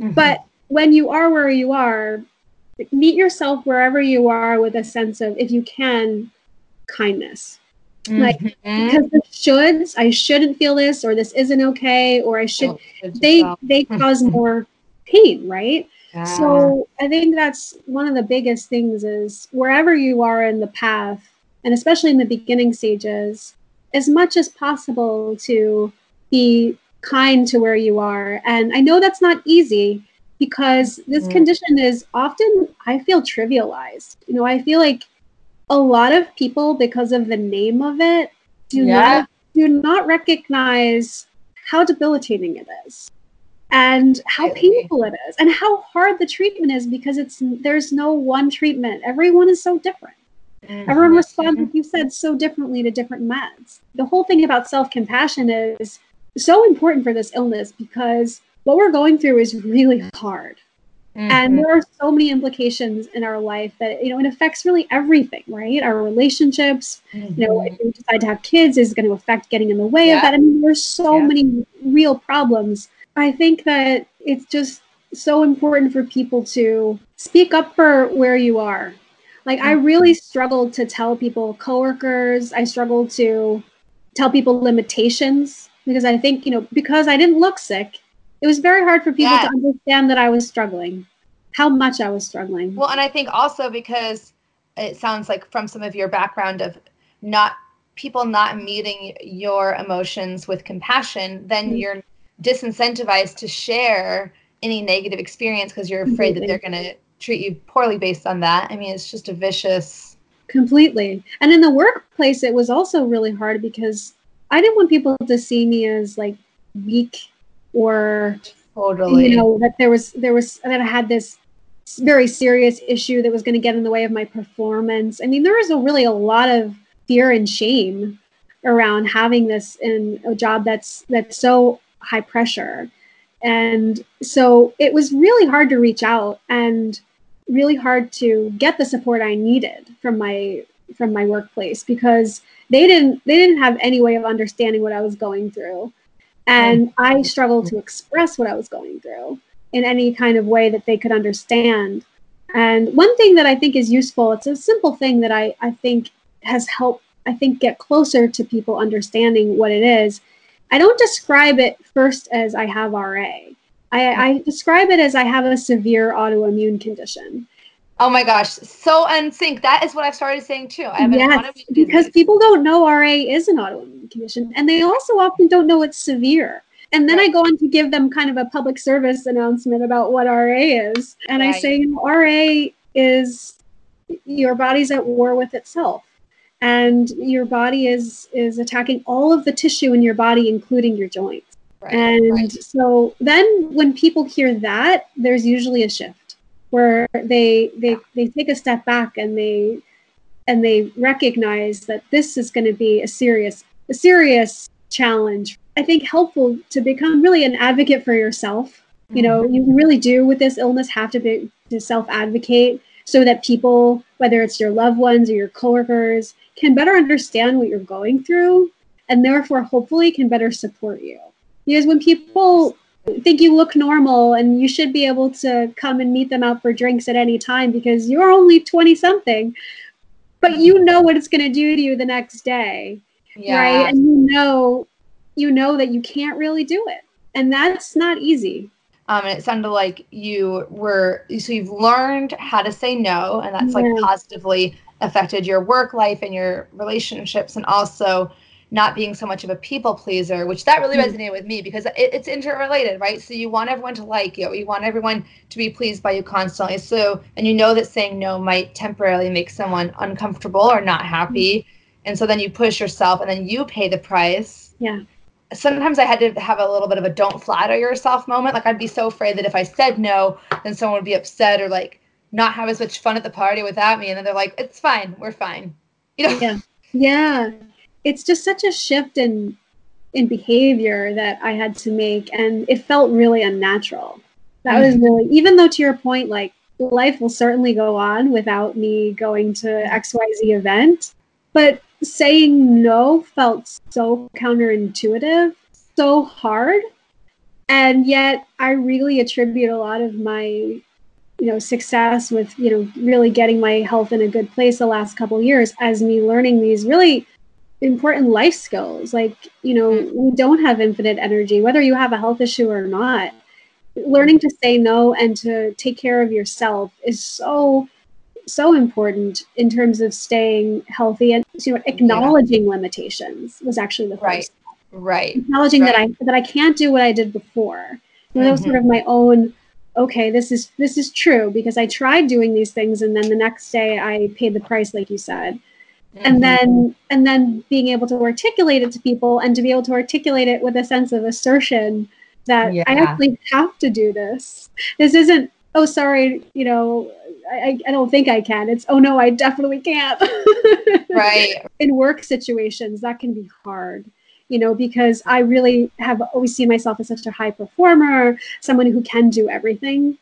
Mm-hmm. But when you are where you are, meet yourself wherever you are with a sense of, if you can, kindness. Like mm-hmm. because the shoulds, I shouldn't feel this, or this isn't okay, or I should. Oh, they they cause more pain, right? So I think that's one of the biggest things is wherever you are in the path, and especially in the beginning stages, as much as possible to be kind to where you are. And I know that's not easy because this mm. condition is often, I feel, trivialized. You know, I feel like a lot of people, because of the name of it, do yeah. not do not recognize how debilitating it is and how painful it is and how hard the treatment is because it's there's no one treatment everyone is so different mm-hmm. everyone responds like you said so differently to different meds the whole thing about self-compassion is so important for this illness because what we're going through is really hard mm-hmm. and there are so many implications in our life that you know it affects really everything right our relationships mm-hmm. you know if we decide to have kids is going to affect getting in the way yeah. of that i mean there's so yeah. many real problems I think that it's just so important for people to speak up for where you are. Like I Mm-hmm. really struggled to tell people, coworkers, I struggled to tell people limitations because I think, you know, because I didn't look sick, it was very hard for people Yeah. to understand that I was struggling, how much I was struggling. Well, and I think also because it sounds like from some of your background of not people not meeting your emotions with compassion, then Mhm. you're disincentivized to share any negative experience because you're afraid that they're going to treat you poorly based on that. I mean, it's just a vicious. completely and in the workplace it was also really hard because i didn't want people to see me as like weak or Totally. you know that there was there was that i had this very serious issue that was going to get in the way of my performance i mean there was a really a lot of fear and shame around having this in a job that's that's so high pressure and so it was really hard to reach out and really hard to get the support I needed from my from my workplace because they didn't they didn't have any way of understanding what I was going through. And mm. I mm. struggled to express what I was going through in any kind of way that they could understand. And one thing that I think is useful, it's a simple thing that I, I think has helped I think get closer to people understanding what it is. I don't describe it first as I have RA. I, I describe it as I have a severe autoimmune condition. Oh my gosh, so unsync. That is what I've started saying too. I have an Yes, because people don't know RA is an autoimmune condition, and they also often don't know it's severe. And then I go on to give them kind of a public service announcement about what RA is, and I Right. say RA is your body's at war with itself, and your body is is attacking all of the tissue in your body, including your joints. Right, And right. so then when people hear that, there's usually a shift where they they they take a step back and they and they recognize that this is going to be a serious a serious challenge. I think helpful to become really an advocate for yourself. You know, Mm-hmm. you really do with this illness have to be to self advocate so that people, whether it's your loved ones or your coworkers, can better understand what you're going through and therefore hopefully can better support you. Because when people think you look normal and you should be able to come and meet them out for drinks at any time because you're only 20 something, but you know what it's going to do to you the next day, yeah. right? And you know you know that you can't really do it. And that's not easy. Um, and it sounded like you were so you've learned how to say no, and that's like positively affected your work life and your relationships, and also not being so much of a people pleaser, which that really Mm. resonated with me because it, it's interrelated, right? So you want everyone to like you, you want everyone to be pleased by you constantly. So, and you know that saying no might temporarily make someone uncomfortable or not happy, and so then you push yourself, and then you pay the price Yeah. sometimes I had to have a little bit of a don't flatter yourself moment. Like I'd be so afraid that if I said no, then someone would be upset or like not have as much fun at the party without me. And then they're like, it's fine, we're fine. You know? Yeah. Yeah. It's just such a shift in in behavior that I had to make and it felt really unnatural. That was mm-hmm. really even though to your point like life will certainly go on without me going to XYZ event, but saying no felt so counterintuitive, so hard. And yet I really attribute a lot of my you know success with you know really getting my health in a good place the last couple of years as me learning these really important life skills like you know mm. we don't have infinite energy whether you have a health issue or not learning to say no and to take care of yourself is so so important in terms of staying healthy and you know acknowledging limitations was actually the first Right. Right. acknowledging that I that I can't do what I did before. That mm-hmm. was sort of my own. Okay, this is this is true because I tried doing these things, and then the next day I paid the price, like you said, Mhm. and then and then being able to articulate it to people and to be able to articulate it with a sense of assertion that I actually have to do this. This isn't. Oh, sorry, you know, I, I don't think I can. It's oh no, I definitely can't. [LAUGHS] right. in work situations that can be hard you know because i really have always seen myself as such a high performer someone who can do everything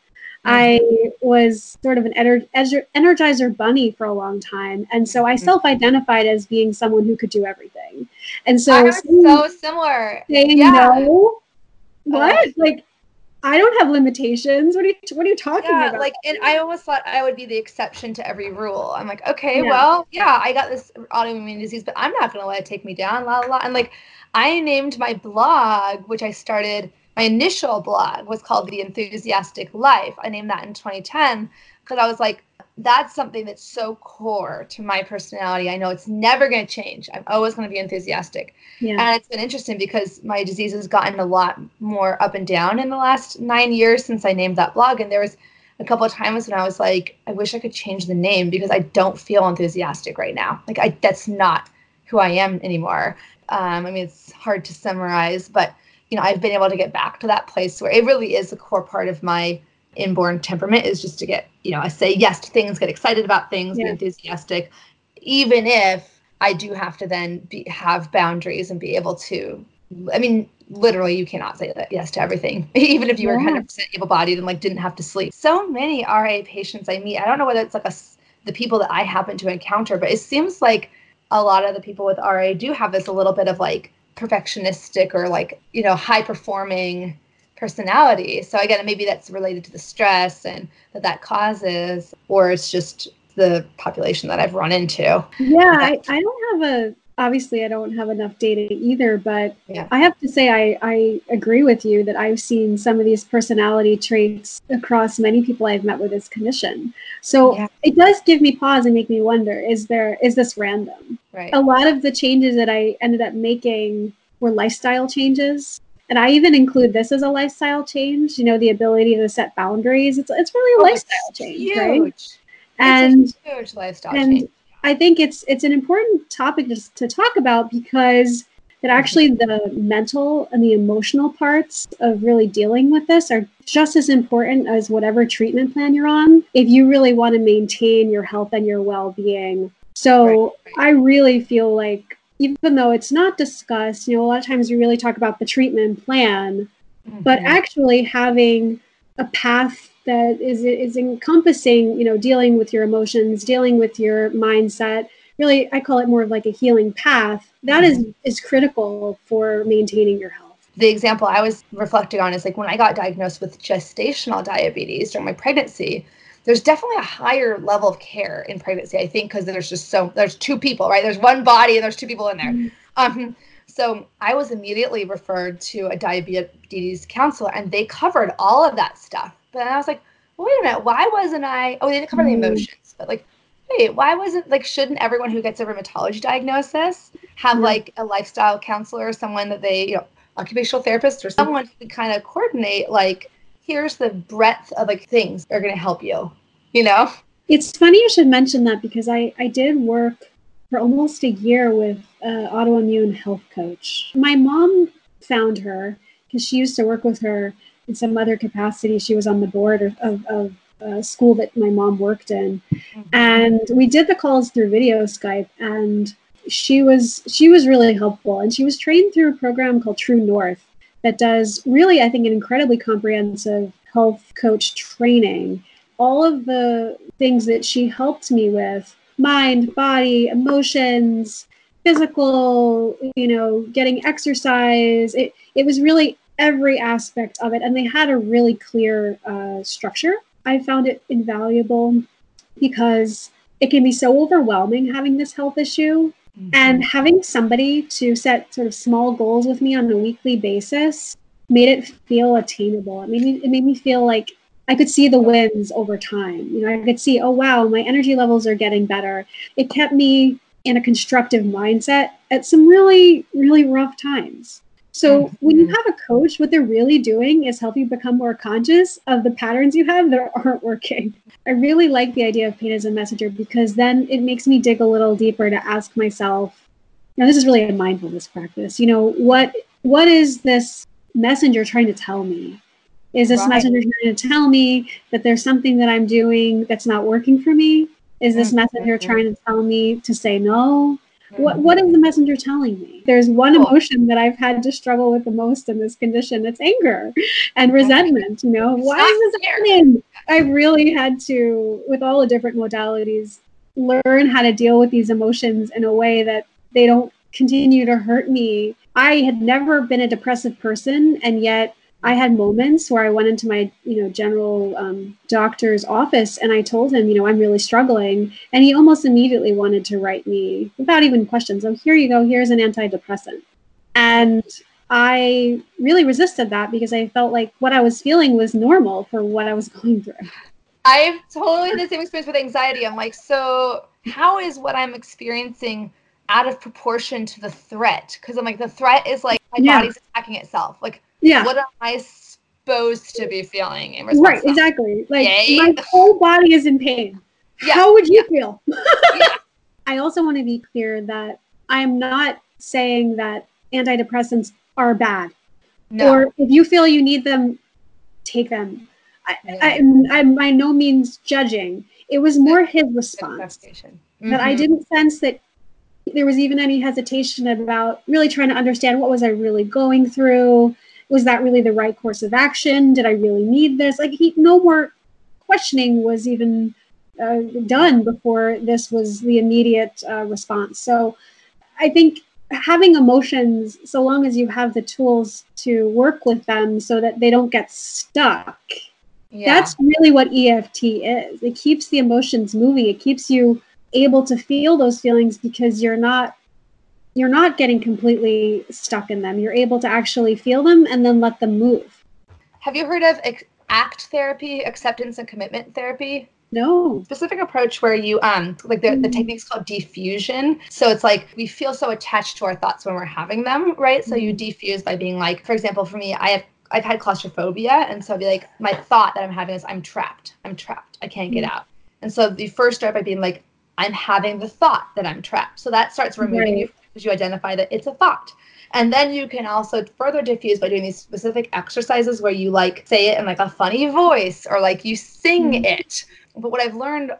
i was sort of an ener- ener- energizer bunny for a long time and so i Mhm. self-identified as being someone who could do everything and I so was so similar. saying yeah. no what like I don't have limitations. What are you What are you talking yeah, about? like, and I almost thought I would be the exception to every rule. I'm like, okay, Yeah. well, yeah, I got this autoimmune disease, but I'm not gonna let it take me down. La la. la. And like, I named my blog, which I started. My initial blog was called The Enthusiastic Life. I named that in 2010 because I was like, that's something that's so core to my personality. I know it's never going to change. I'm always going to be enthusiastic. yeah. And it's been interesting because my disease has gotten a lot more up and down in the last nine years since I named that blog. And there was a couple of times when I was like, I wish I could change the name because I don't feel enthusiastic right now. Like I that's not who I am anymore. Um, I mean, it's hard to summarize, but you know, I've been able to get back to that place where it really is a core part of my inborn temperament is just to get, you know, I say yes to things, get excited about things, be enthusiastic, even if I do have to then be, have boundaries and be able to. I mean, literally, you cannot say that yes to everything, [LAUGHS] even if you were Yeah. 100% able-bodied and like didn't have to sleep. So many RA patients I meet, I don't know whether it's like a the people that I happen to encounter, but it seems like a lot of the people with RA do have this a little bit of like perfectionistic or like you know high performing personality. So again, maybe that's related to the stress and that that causes, or it's just the population that I've run into. Yeah, I, I don't have a obviously I don't have enough data either, but Yeah. I have to say I, I agree with you that I've seen some of these personality traits across many people I've met with this condition. So Yeah. it does give me pause and make me wonder, is there is this random? Right. A lot of the changes that I ended up making were lifestyle changes. And I even include this as a lifestyle change, you know, the ability to set boundaries. It's it's really a Oh, lifestyle change, huge. right? It's And a huge lifestyle and change. I think it's it's an important topic to, to talk about because that actually the mental and the emotional parts of really dealing with this are just as important as whatever treatment plan you're on if you really want to maintain your health and your well-being. So Right. I really feel like even though it's not discussed, you know, a lot of times we really talk about the treatment plan, but Mhm. actually having a path that is is encompassing you know dealing with your emotions dealing with your mindset really i call it more of like a healing path That is is critical for maintaining your health the example I was reflecting on is like when I got diagnosed with gestational diabetes during my pregnancy, there's definitely a higher level of care in pregnancy, I think, because there's just so there's two people, right? There's one body and there's two people in there. Mhm. Um, so I was immediately referred to a diabetes counselor and they covered all of that stuff. But I was like, well, wait a minute, why wasn't I? Oh, they didn't cover the Mm. emotions, but like, wait, why wasn't like, shouldn't everyone who gets a rheumatology diagnosis have Yeah. like a lifestyle counselor or someone that they, you know, occupational therapist or someone who can kind of coordinate, like, here's the breadth of like things that are going to help you, you know? it's funny you should mention that because i i did work for almost a year with an autoimmune health coach my mom found her because she used to work with her in some other capacity. She was on the board of, of, of a school that my mom worked in. And we did the calls through video skype and she was she was really helpful. And she was trained through a program called true north that does really i think an incredibly comprehensive health coach training. All of the things that she helped me with mind body emotions physical you know getting exercise it, it was really every aspect of it and they had a really clear uh, structure i found it invaluable because it can be so overwhelming having this health issue and having somebody to set sort of small goals with me on a weekly basis made it feel attainable. It made me, it made me feel like I could see the wins over time. You know, I could see, oh wow, my energy levels are getting better. It kept me in a constructive mindset at some really, really rough times. So when you have a coach, what they're really doing is help you become more conscious of the patterns you have that [LAUGHS] aren't working. I really like the idea of pain as a messenger because then it makes me dig a little deeper to ask myself, now this is really a mindfulness practice. You know, what what is this messenger trying to tell me? Is this Right. messenger trying to tell me that there's something that I'm doing that's not working for me? Is this messenger Mhm. trying to tell me to say no? What what is the messenger telling me? There's one emotion that I've had to struggle with the most in this condition. It's anger and resentment. You know, why is this happening? I've really had to, with all the different modalities, learn how to deal with these emotions in a way that they don't continue to hurt me. I had never been a depressive person, and yet I had moments where I went into my, you know, general um, doctor's office and I told him, you know, I'm really struggling, and he almost immediately wanted to write me without even questions. Oh, here you go. Here's an antidepressant, and I really resisted that because I felt like what I was feeling was normal for what I was [LAUGHS] going through. I've totally had the same experience with anxiety. I'm like, so how is what I'm experiencing out of proportion to the threat? Because I'm like, the threat is like my yeah. body's attacking itself. Like, yeah. what am I supposed to be feeling in response? Right, exactly. Like Yay. my whole body is in pain. Yeah. How would you yeah. feel? [LAUGHS] yeah. I also want to be clear that I am not saying that antidepressants are bad. No. Or if you feel you need them, take them. I, am I'm by no means judging. It was more his response mm-hmm. that I mm-hmm. didn't sense that there was even any hesitation about really trying to understand what was I really going through. Was that really the right course of action? Did I really need this? Like he, no more questioning was even uh, done before this was the immediate uh, response. So I think having emotions, so long as you have the tools to work with them so that they don't get stuck, yeah. that's really what EFT is. It keeps the emotions moving. It keeps you able to feel those feelings because you're not you're not getting completely stuck in them. You're able to actually feel them and then let them move. Have you heard of ACT therapy, acceptance and commitment therapy? No. Specific approach where you um like the, the mm. technique's called defusion. So it's like we feel so attached to our thoughts when we're having them, right? So you mm. defuse by being like, for example, for me, I have I've had claustrophobia, and so I'd be like, my thought that I'm having is I'm trapped. I'm trapped. I can't get mm. out. And so the first start by being like, I'm having the thought that I'm trapped. So that starts removing right. you because you identify that it's a thought. And then you can also further diffuse by doing these specific exercises where you like say it in like a funny voice or like you sing mm-hmm. it. But what I've learned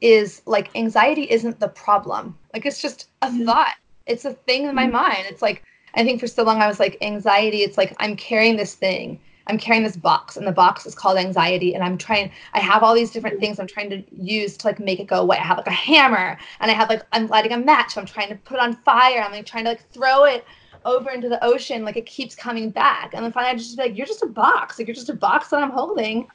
is like anxiety isn't the problem. Like it's just a mm-hmm. thought. It's a thing in my mm-hmm. mind. It's like I think for so long I was like anxiety, it's like I'm carrying this thing I'm carrying this box and the box is called anxiety and I'm trying I have all these different things I'm trying to use to like make it go away. I have like a hammer and I have like I'm lighting a match. I'm trying to put it on fire. I'm like trying to like throw it over into the ocean like it keeps coming back. And then finally I just like you're just a box. Like you're just a box that I'm holding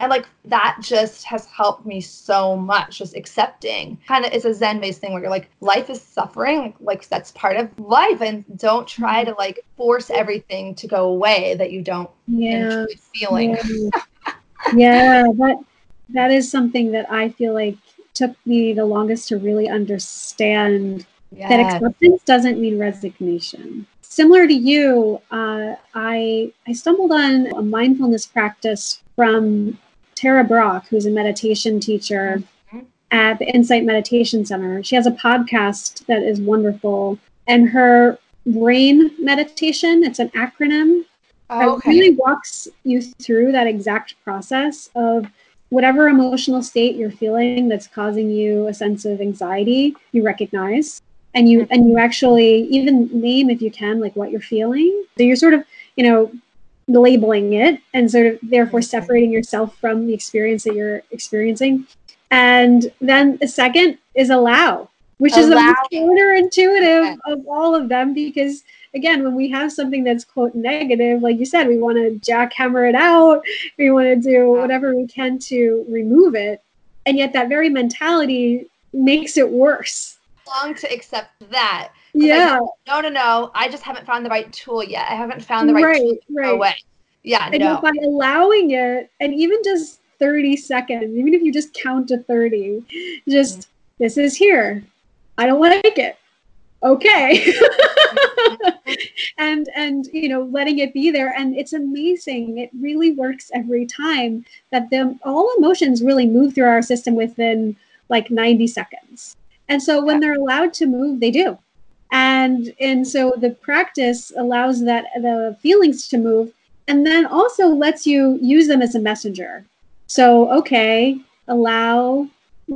and like that just has helped me so much just accepting kind of it's a zen based thing where you're like life is suffering like that's part of life and don't try to like force everything to go away that you don't yeah. enjoy feeling yeah. [LAUGHS] yeah that that is something that i feel like took me the longest to really understand yeah. that acceptance doesn't mean resignation similar to you, uh, I I stumbled on a mindfulness practice from Tara Brach, who's a meditation teacher mm-hmm. at the Insight Meditation Center. She has a podcast that is wonderful. And her RAIN meditation, it's an acronym, oh, okay. really walks you through that exact process of whatever emotional state you're feeling that's causing you a sense of anxiety, you recognize. And you and you actually even name if you can like what you're feeling. So you're sort of, you know, labeling it and sort of therefore separating yourself from the experience that you're experiencing. And then the second is allow, which allow. is the most counterintuitive of all of them because again, when we have something that's quote negative, like you said, we want to jackhammer it out, we want to do whatever we can to remove it. And yet that very mentality makes it worse. Long to accept that yeah. no, no, no. I just haven't found the right tool yet. I haven't found the right, right tool right. away. Yeah, and no. by allowing it, and even just 30 seconds, even if you just count to 30, just mm-hmm. this is here. I don't like it. Okay. [LAUGHS] and and you know, letting it be there. And it's amazing. It really works every time that the all emotions really move through our system within like 90 seconds. And so when they're allowed to move, they do and and so the practice allows that the feelings to move and then also lets you use them as a messenger so okay allow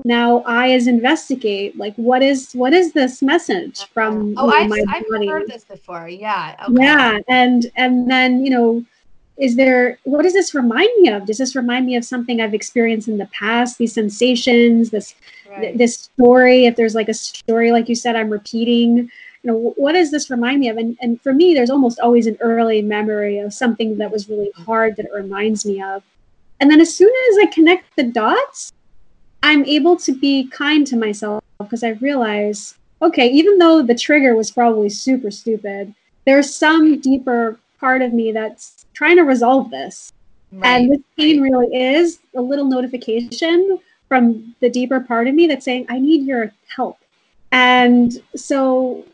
now i as investigate like what is what is this message from oh you know, i've body? heard this before yeah okay. yeah and and then you know is there what does this remind me of does this remind me of something i've experienced in the past these sensations this right. th- this story if there's like a story like you said i'm repeating you know, what does this remind me of? And, and for me, there's almost always an early memory of something that was really hard that it reminds me of. And then as soon as I connect the dots, I'm able to be kind to myself because I realize, okay, even though the trigger was probably super stupid, there's some deeper part of me that's trying to resolve this. Right. And this pain really is a little notification from the deeper part of me that's saying, I need your help. And so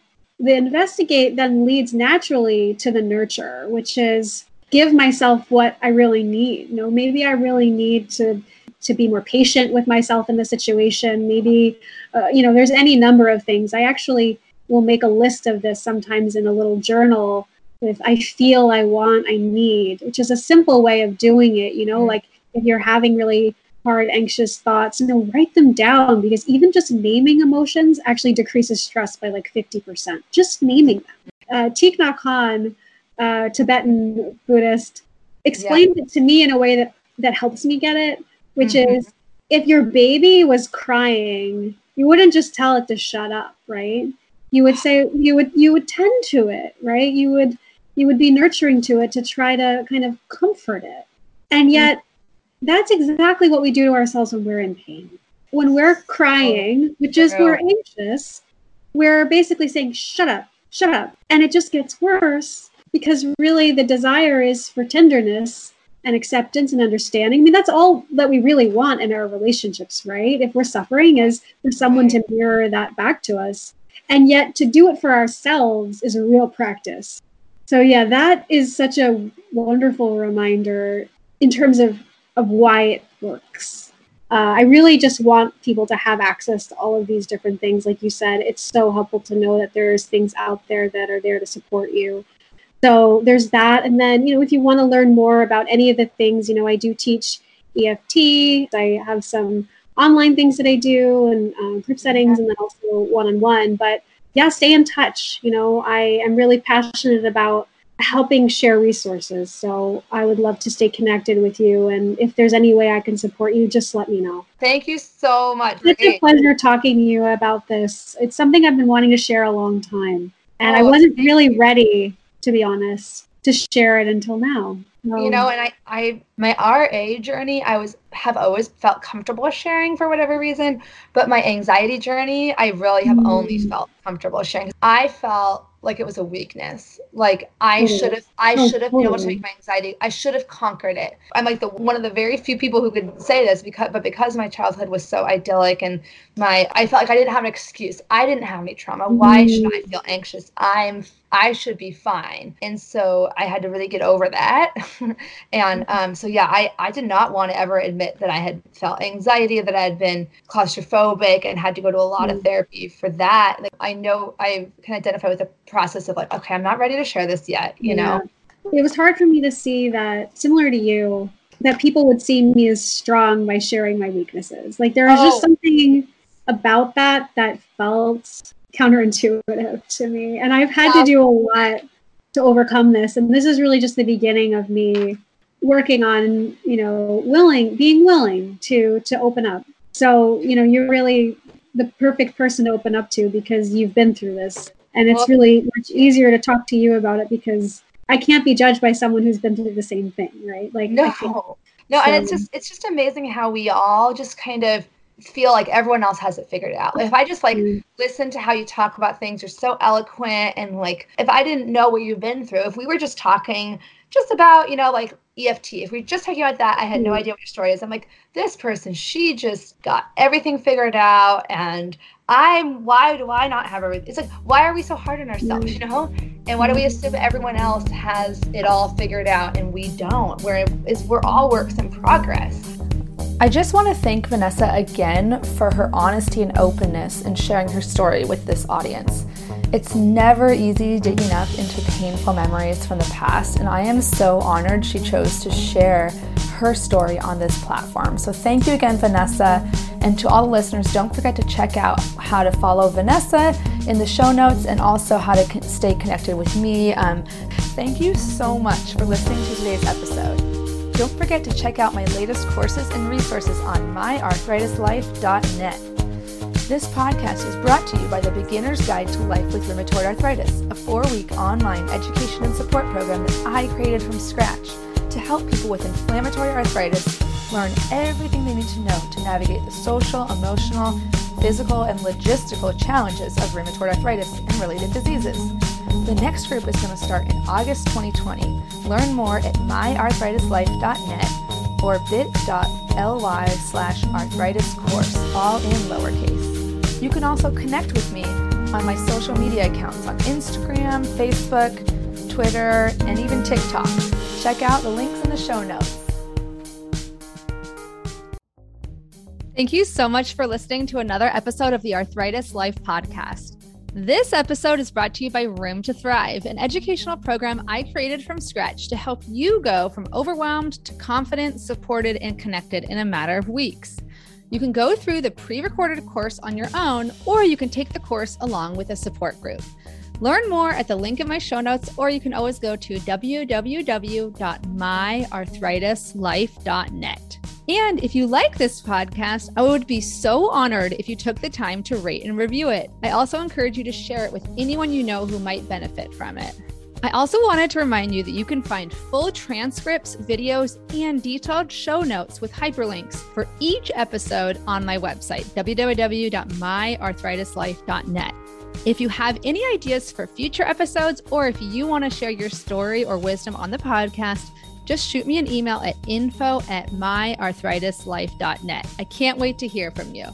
the investigate then leads naturally to the nurture, which is give myself what I really need. You know, maybe I really need to to be more patient with myself in the situation. Maybe, uh, you know, there's any number of things. I actually will make a list of this sometimes in a little journal if I feel, I want, I need, which is a simple way of doing it. You know, mm-hmm. like if you're having really hard, anxious thoughts, you know, write them down because even just naming emotions actually decreases stress by like 50%. Just naming them. Uh, Thich Nhat Hanh, uh, Tibetan Buddhist, explained yeah. it to me in a way that, that helps me get it, which mm-hmm. is if your baby was crying, you wouldn't just tell it to shut up, right? You would say you would you would tend to it, right? You would you would be nurturing to it to try to kind of comfort it. And yet that's exactly what we do to ourselves when we're in pain. When we're crying, oh, which is we're anxious, we're basically saying, shut up, shut up. And it just gets worse because really the desire is for tenderness and acceptance and understanding. I mean, that's all that we really want in our relationships, right? If we're suffering, is for someone to mirror that back to us. And yet, to do it for ourselves is a real practice. So, yeah, that is such a wonderful reminder in terms of of why it works. Uh, I really just want people to have access to all of these different things. Like you said, it's so helpful to know that there's things out there that are there to support you. So there's that. And then, you know, if you want to learn more about any of the things, you know, I do teach EFT. I have some online things that I do and um, group settings and then also one on one. But yeah, stay in touch. You know, I am really passionate about helping share resources. So I would love to stay connected with you. And if there's any way I can support you, just let me know. Thank you so much. It's a pleasure talking to you about this. It's something I've been wanting to share a long time. And oh, I wasn't really you. ready, to be honest, to share it until now. Um, you know, and I, I, my RA journey, I was have always felt comfortable sharing for whatever reason, but my anxiety journey, I really have mm. only felt comfortable sharing. I felt like it was a weakness. Like I should have I oh, should have been able to make my anxiety. I should have conquered it. I'm like the one of the very few people who could say this because but because my childhood was so idyllic and my I felt like I didn't have an excuse. I didn't have any trauma. Why should I feel anxious? I'm I should be fine. And so I had to really get over that. [LAUGHS] and um, so yeah, I I did not want to ever admit that I had felt anxiety, that I had been claustrophobic and had to go to a lot of mm. therapy for that. Like I know I can identify with the process of like, okay, I'm not ready to share this yet, you yeah. know. It was hard for me to see that similar to you, that people would see me as strong by sharing my weaknesses. Like there was oh. just something about that that felt counterintuitive to me. And I've had to do a lot to overcome this. And this is really just the beginning of me working on, you know, willing, being willing to to open up. So, you know, you're really the perfect person to open up to because you've been through this. And it's really much easier to talk to you about it because I can't be judged by someone who's been through the same thing, right? Like no, no, and it's just it's just amazing how we all just kind of feel like everyone else has it figured out. If I just like mm. listen to how you talk about things, you're so eloquent and like if I didn't know what you've been through, if we were just talking just about, you know, like EFT, if we are just talking about that, I had no mm-hmm. idea what your story is. I'm like, this person, she just got everything figured out and I'm why do I not have everything? It's like why are we so hard on ourselves, mm-hmm. you know? And why do we assume everyone else has it all figured out and we don't? We're we're all works in progress. I just want to thank Vanessa again for her honesty and openness in sharing her story with this audience. It's never easy digging up into painful memories from the past, and I am so honored she chose to share her story on this platform. So, thank you again, Vanessa. And to all the listeners, don't forget to check out how to follow Vanessa in the show notes and also how to stay connected with me. Um, thank you so much for listening to today's episode. Don't forget to check out my latest courses and resources on myarthritislife.net. This podcast is brought to you by the Beginner's Guide to Life with Rheumatoid Arthritis, a four week online education and support program that I created from scratch to help people with inflammatory arthritis learn everything they need to know to navigate the social, emotional, physical, and logistical challenges of rheumatoid arthritis and related diseases. The next group is going to start in August 2020. Learn more at myarthritislife.net or bit.ly slash arthritis course, all in lowercase. You can also connect with me on my social media accounts on Instagram, Facebook, Twitter, and even TikTok. Check out the links in the show notes. Thank you so much for listening to another episode of the Arthritis Life podcast. This episode is brought to you by Rheum to Thrive, an educational program I created from scratch to help you go from overwhelmed to confident, supported, and connected in a matter of weeks. You can go through the pre recorded course on your own, or you can take the course along with a support group. Learn more at the link in my show notes, or you can always go to www.myarthritislife.net. And if you like this podcast, I would be so honored if you took the time to rate and review it. I also encourage you to share it with anyone you know who might benefit from it. I also wanted to remind you that you can find full transcripts, videos, and detailed show notes with hyperlinks for each episode on my website, www.myarthritislife.net. If you have any ideas for future episodes, or if you want to share your story or wisdom on the podcast, just shoot me an email at info at myarthritislife.net. I can't wait to hear from you.